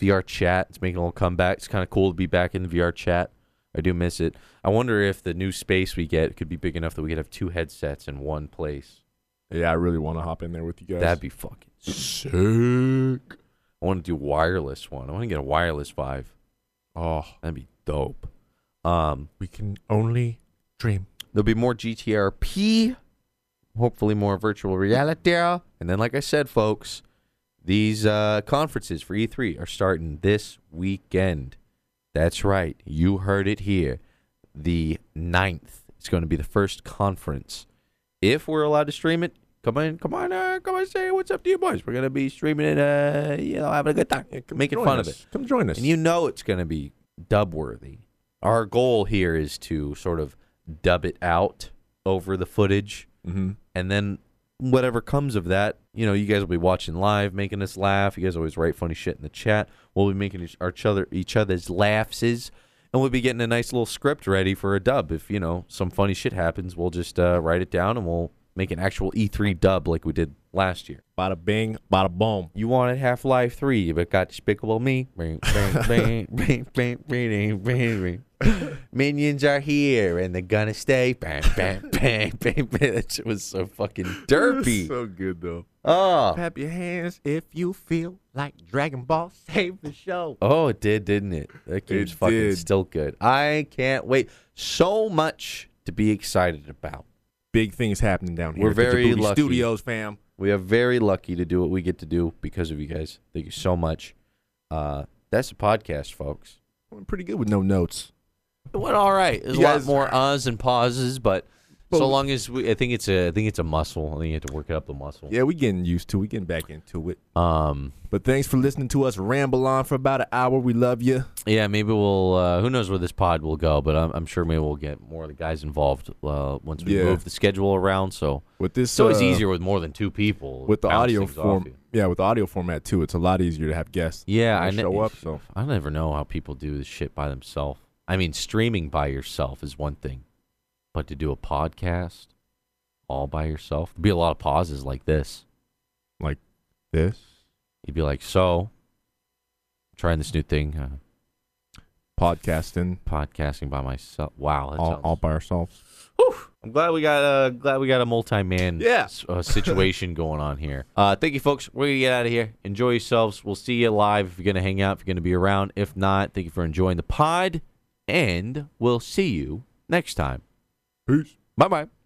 [SPEAKER 1] VR chat. It's making a little comeback. It's kind of cool to be back in the VR chat. I do miss it. I wonder if the new space we get could be big enough that we could have two headsets in one place.
[SPEAKER 3] yeah, I really want to hop in there with you guys.
[SPEAKER 1] That'd be fucking sick. I want to do wireless one. I want to get a wireless Vive.
[SPEAKER 3] oh,
[SPEAKER 1] That'd be dope. Um,
[SPEAKER 4] We can only dream.
[SPEAKER 1] There'll be more GTRP, hopefully more virtual reality. And then, like I said, folks, these uh, conferences for E3 are starting this weekend. That's right. You heard it here. The 9th is going to be the first conference. If we're allowed to stream it, come on, come on, uh, come on, say what's up to you boys. We're going to be streaming it, uh, you know, having a good time, making fun
[SPEAKER 3] us.
[SPEAKER 1] of it.
[SPEAKER 3] Come join us.
[SPEAKER 1] And you know it's going to be dub worthy. Our goal here is to sort of dub it out over the footage,
[SPEAKER 3] hmm
[SPEAKER 1] and then whatever comes of that, you know, you guys will be watching live, making us laugh. You guys always write funny shit in the chat. We'll be making each, each other each other's laughs, and we'll be getting a nice little script ready for a dub. If you know some funny shit happens, we'll just uh, write it down and we'll make an actual E3 dub like we did last year.
[SPEAKER 3] Bada bing, bada boom.
[SPEAKER 1] You wanted Half Life 3, but got Despicable Me. Bing, bing, bing, bing, bing, bing, bing, bing. Minions are here and they're gonna stay. Bang, bang, bang, bang, bang. That shit was so fucking derpy.
[SPEAKER 3] so good though.
[SPEAKER 1] Oh.
[SPEAKER 4] Clap your hands if you feel like Dragon Ball Save the Show.
[SPEAKER 1] Oh, it did, didn't it? That game's
[SPEAKER 3] It
[SPEAKER 1] fucking
[SPEAKER 3] did.
[SPEAKER 1] still good. I can't wait. So much to be excited about.
[SPEAKER 3] Big things happening down here.
[SPEAKER 1] We're
[SPEAKER 3] at the
[SPEAKER 1] very
[SPEAKER 3] Djibouti
[SPEAKER 1] lucky.
[SPEAKER 3] Studios, fam.
[SPEAKER 1] We are very lucky to do what we get to do because of you guys. Thank you so much. Uh, that's a podcast, folks.
[SPEAKER 3] I'm pretty good with no notes.
[SPEAKER 1] It went all right. There's
[SPEAKER 3] You
[SPEAKER 1] a lot
[SPEAKER 3] guys-
[SPEAKER 1] more uhs and pauses, but so
[SPEAKER 3] But-
[SPEAKER 1] long as we, I think it's a, I think it's a muscle. I think you have to work it up the muscle.
[SPEAKER 3] Yeah, we getting used to. We getting back into it.
[SPEAKER 1] Um.
[SPEAKER 3] But thanks for listening to us ramble on for about an hour. We love you.
[SPEAKER 1] Yeah. Maybe we'll. Uh, who knows where this pod will go? But I'm, I'm sure maybe we'll get more of the guys involved uh, once we
[SPEAKER 3] Yeah.
[SPEAKER 1] move the schedule around. So
[SPEAKER 3] With this,
[SPEAKER 1] it's always
[SPEAKER 3] uh,
[SPEAKER 1] easier with more than two people.
[SPEAKER 3] with the
[SPEAKER 1] Bounce
[SPEAKER 3] audio
[SPEAKER 1] things off
[SPEAKER 3] form.
[SPEAKER 1] you.
[SPEAKER 3] Yeah, with the audio format too. It's a lot easier to have guests.
[SPEAKER 1] Yeah, I ne-
[SPEAKER 3] show up. So
[SPEAKER 1] I never know how people do this shit by themselves. I mean, streaming by yourself is one thing, but to do a podcast all by yourself, there'd be a lot of pauses like this.
[SPEAKER 3] Like this
[SPEAKER 1] You'd be like, "So, trying this new thing, uh,
[SPEAKER 3] podcasting
[SPEAKER 1] podcasting by myself." Wow,
[SPEAKER 3] all,
[SPEAKER 1] sounds-
[SPEAKER 3] all by ourselves.
[SPEAKER 1] I'm glad we got uh, glad we got a multi-man
[SPEAKER 3] Yeah.
[SPEAKER 1] s- uh, situation going on here. Uh, thank you, folks. We're gonna get out of here. Enjoy yourselves. We'll see you live if you're gonna hang out. If you're gonna be around. If not, thank you for enjoying the pod, and we'll see you next time.
[SPEAKER 3] Peace.
[SPEAKER 1] Bye bye.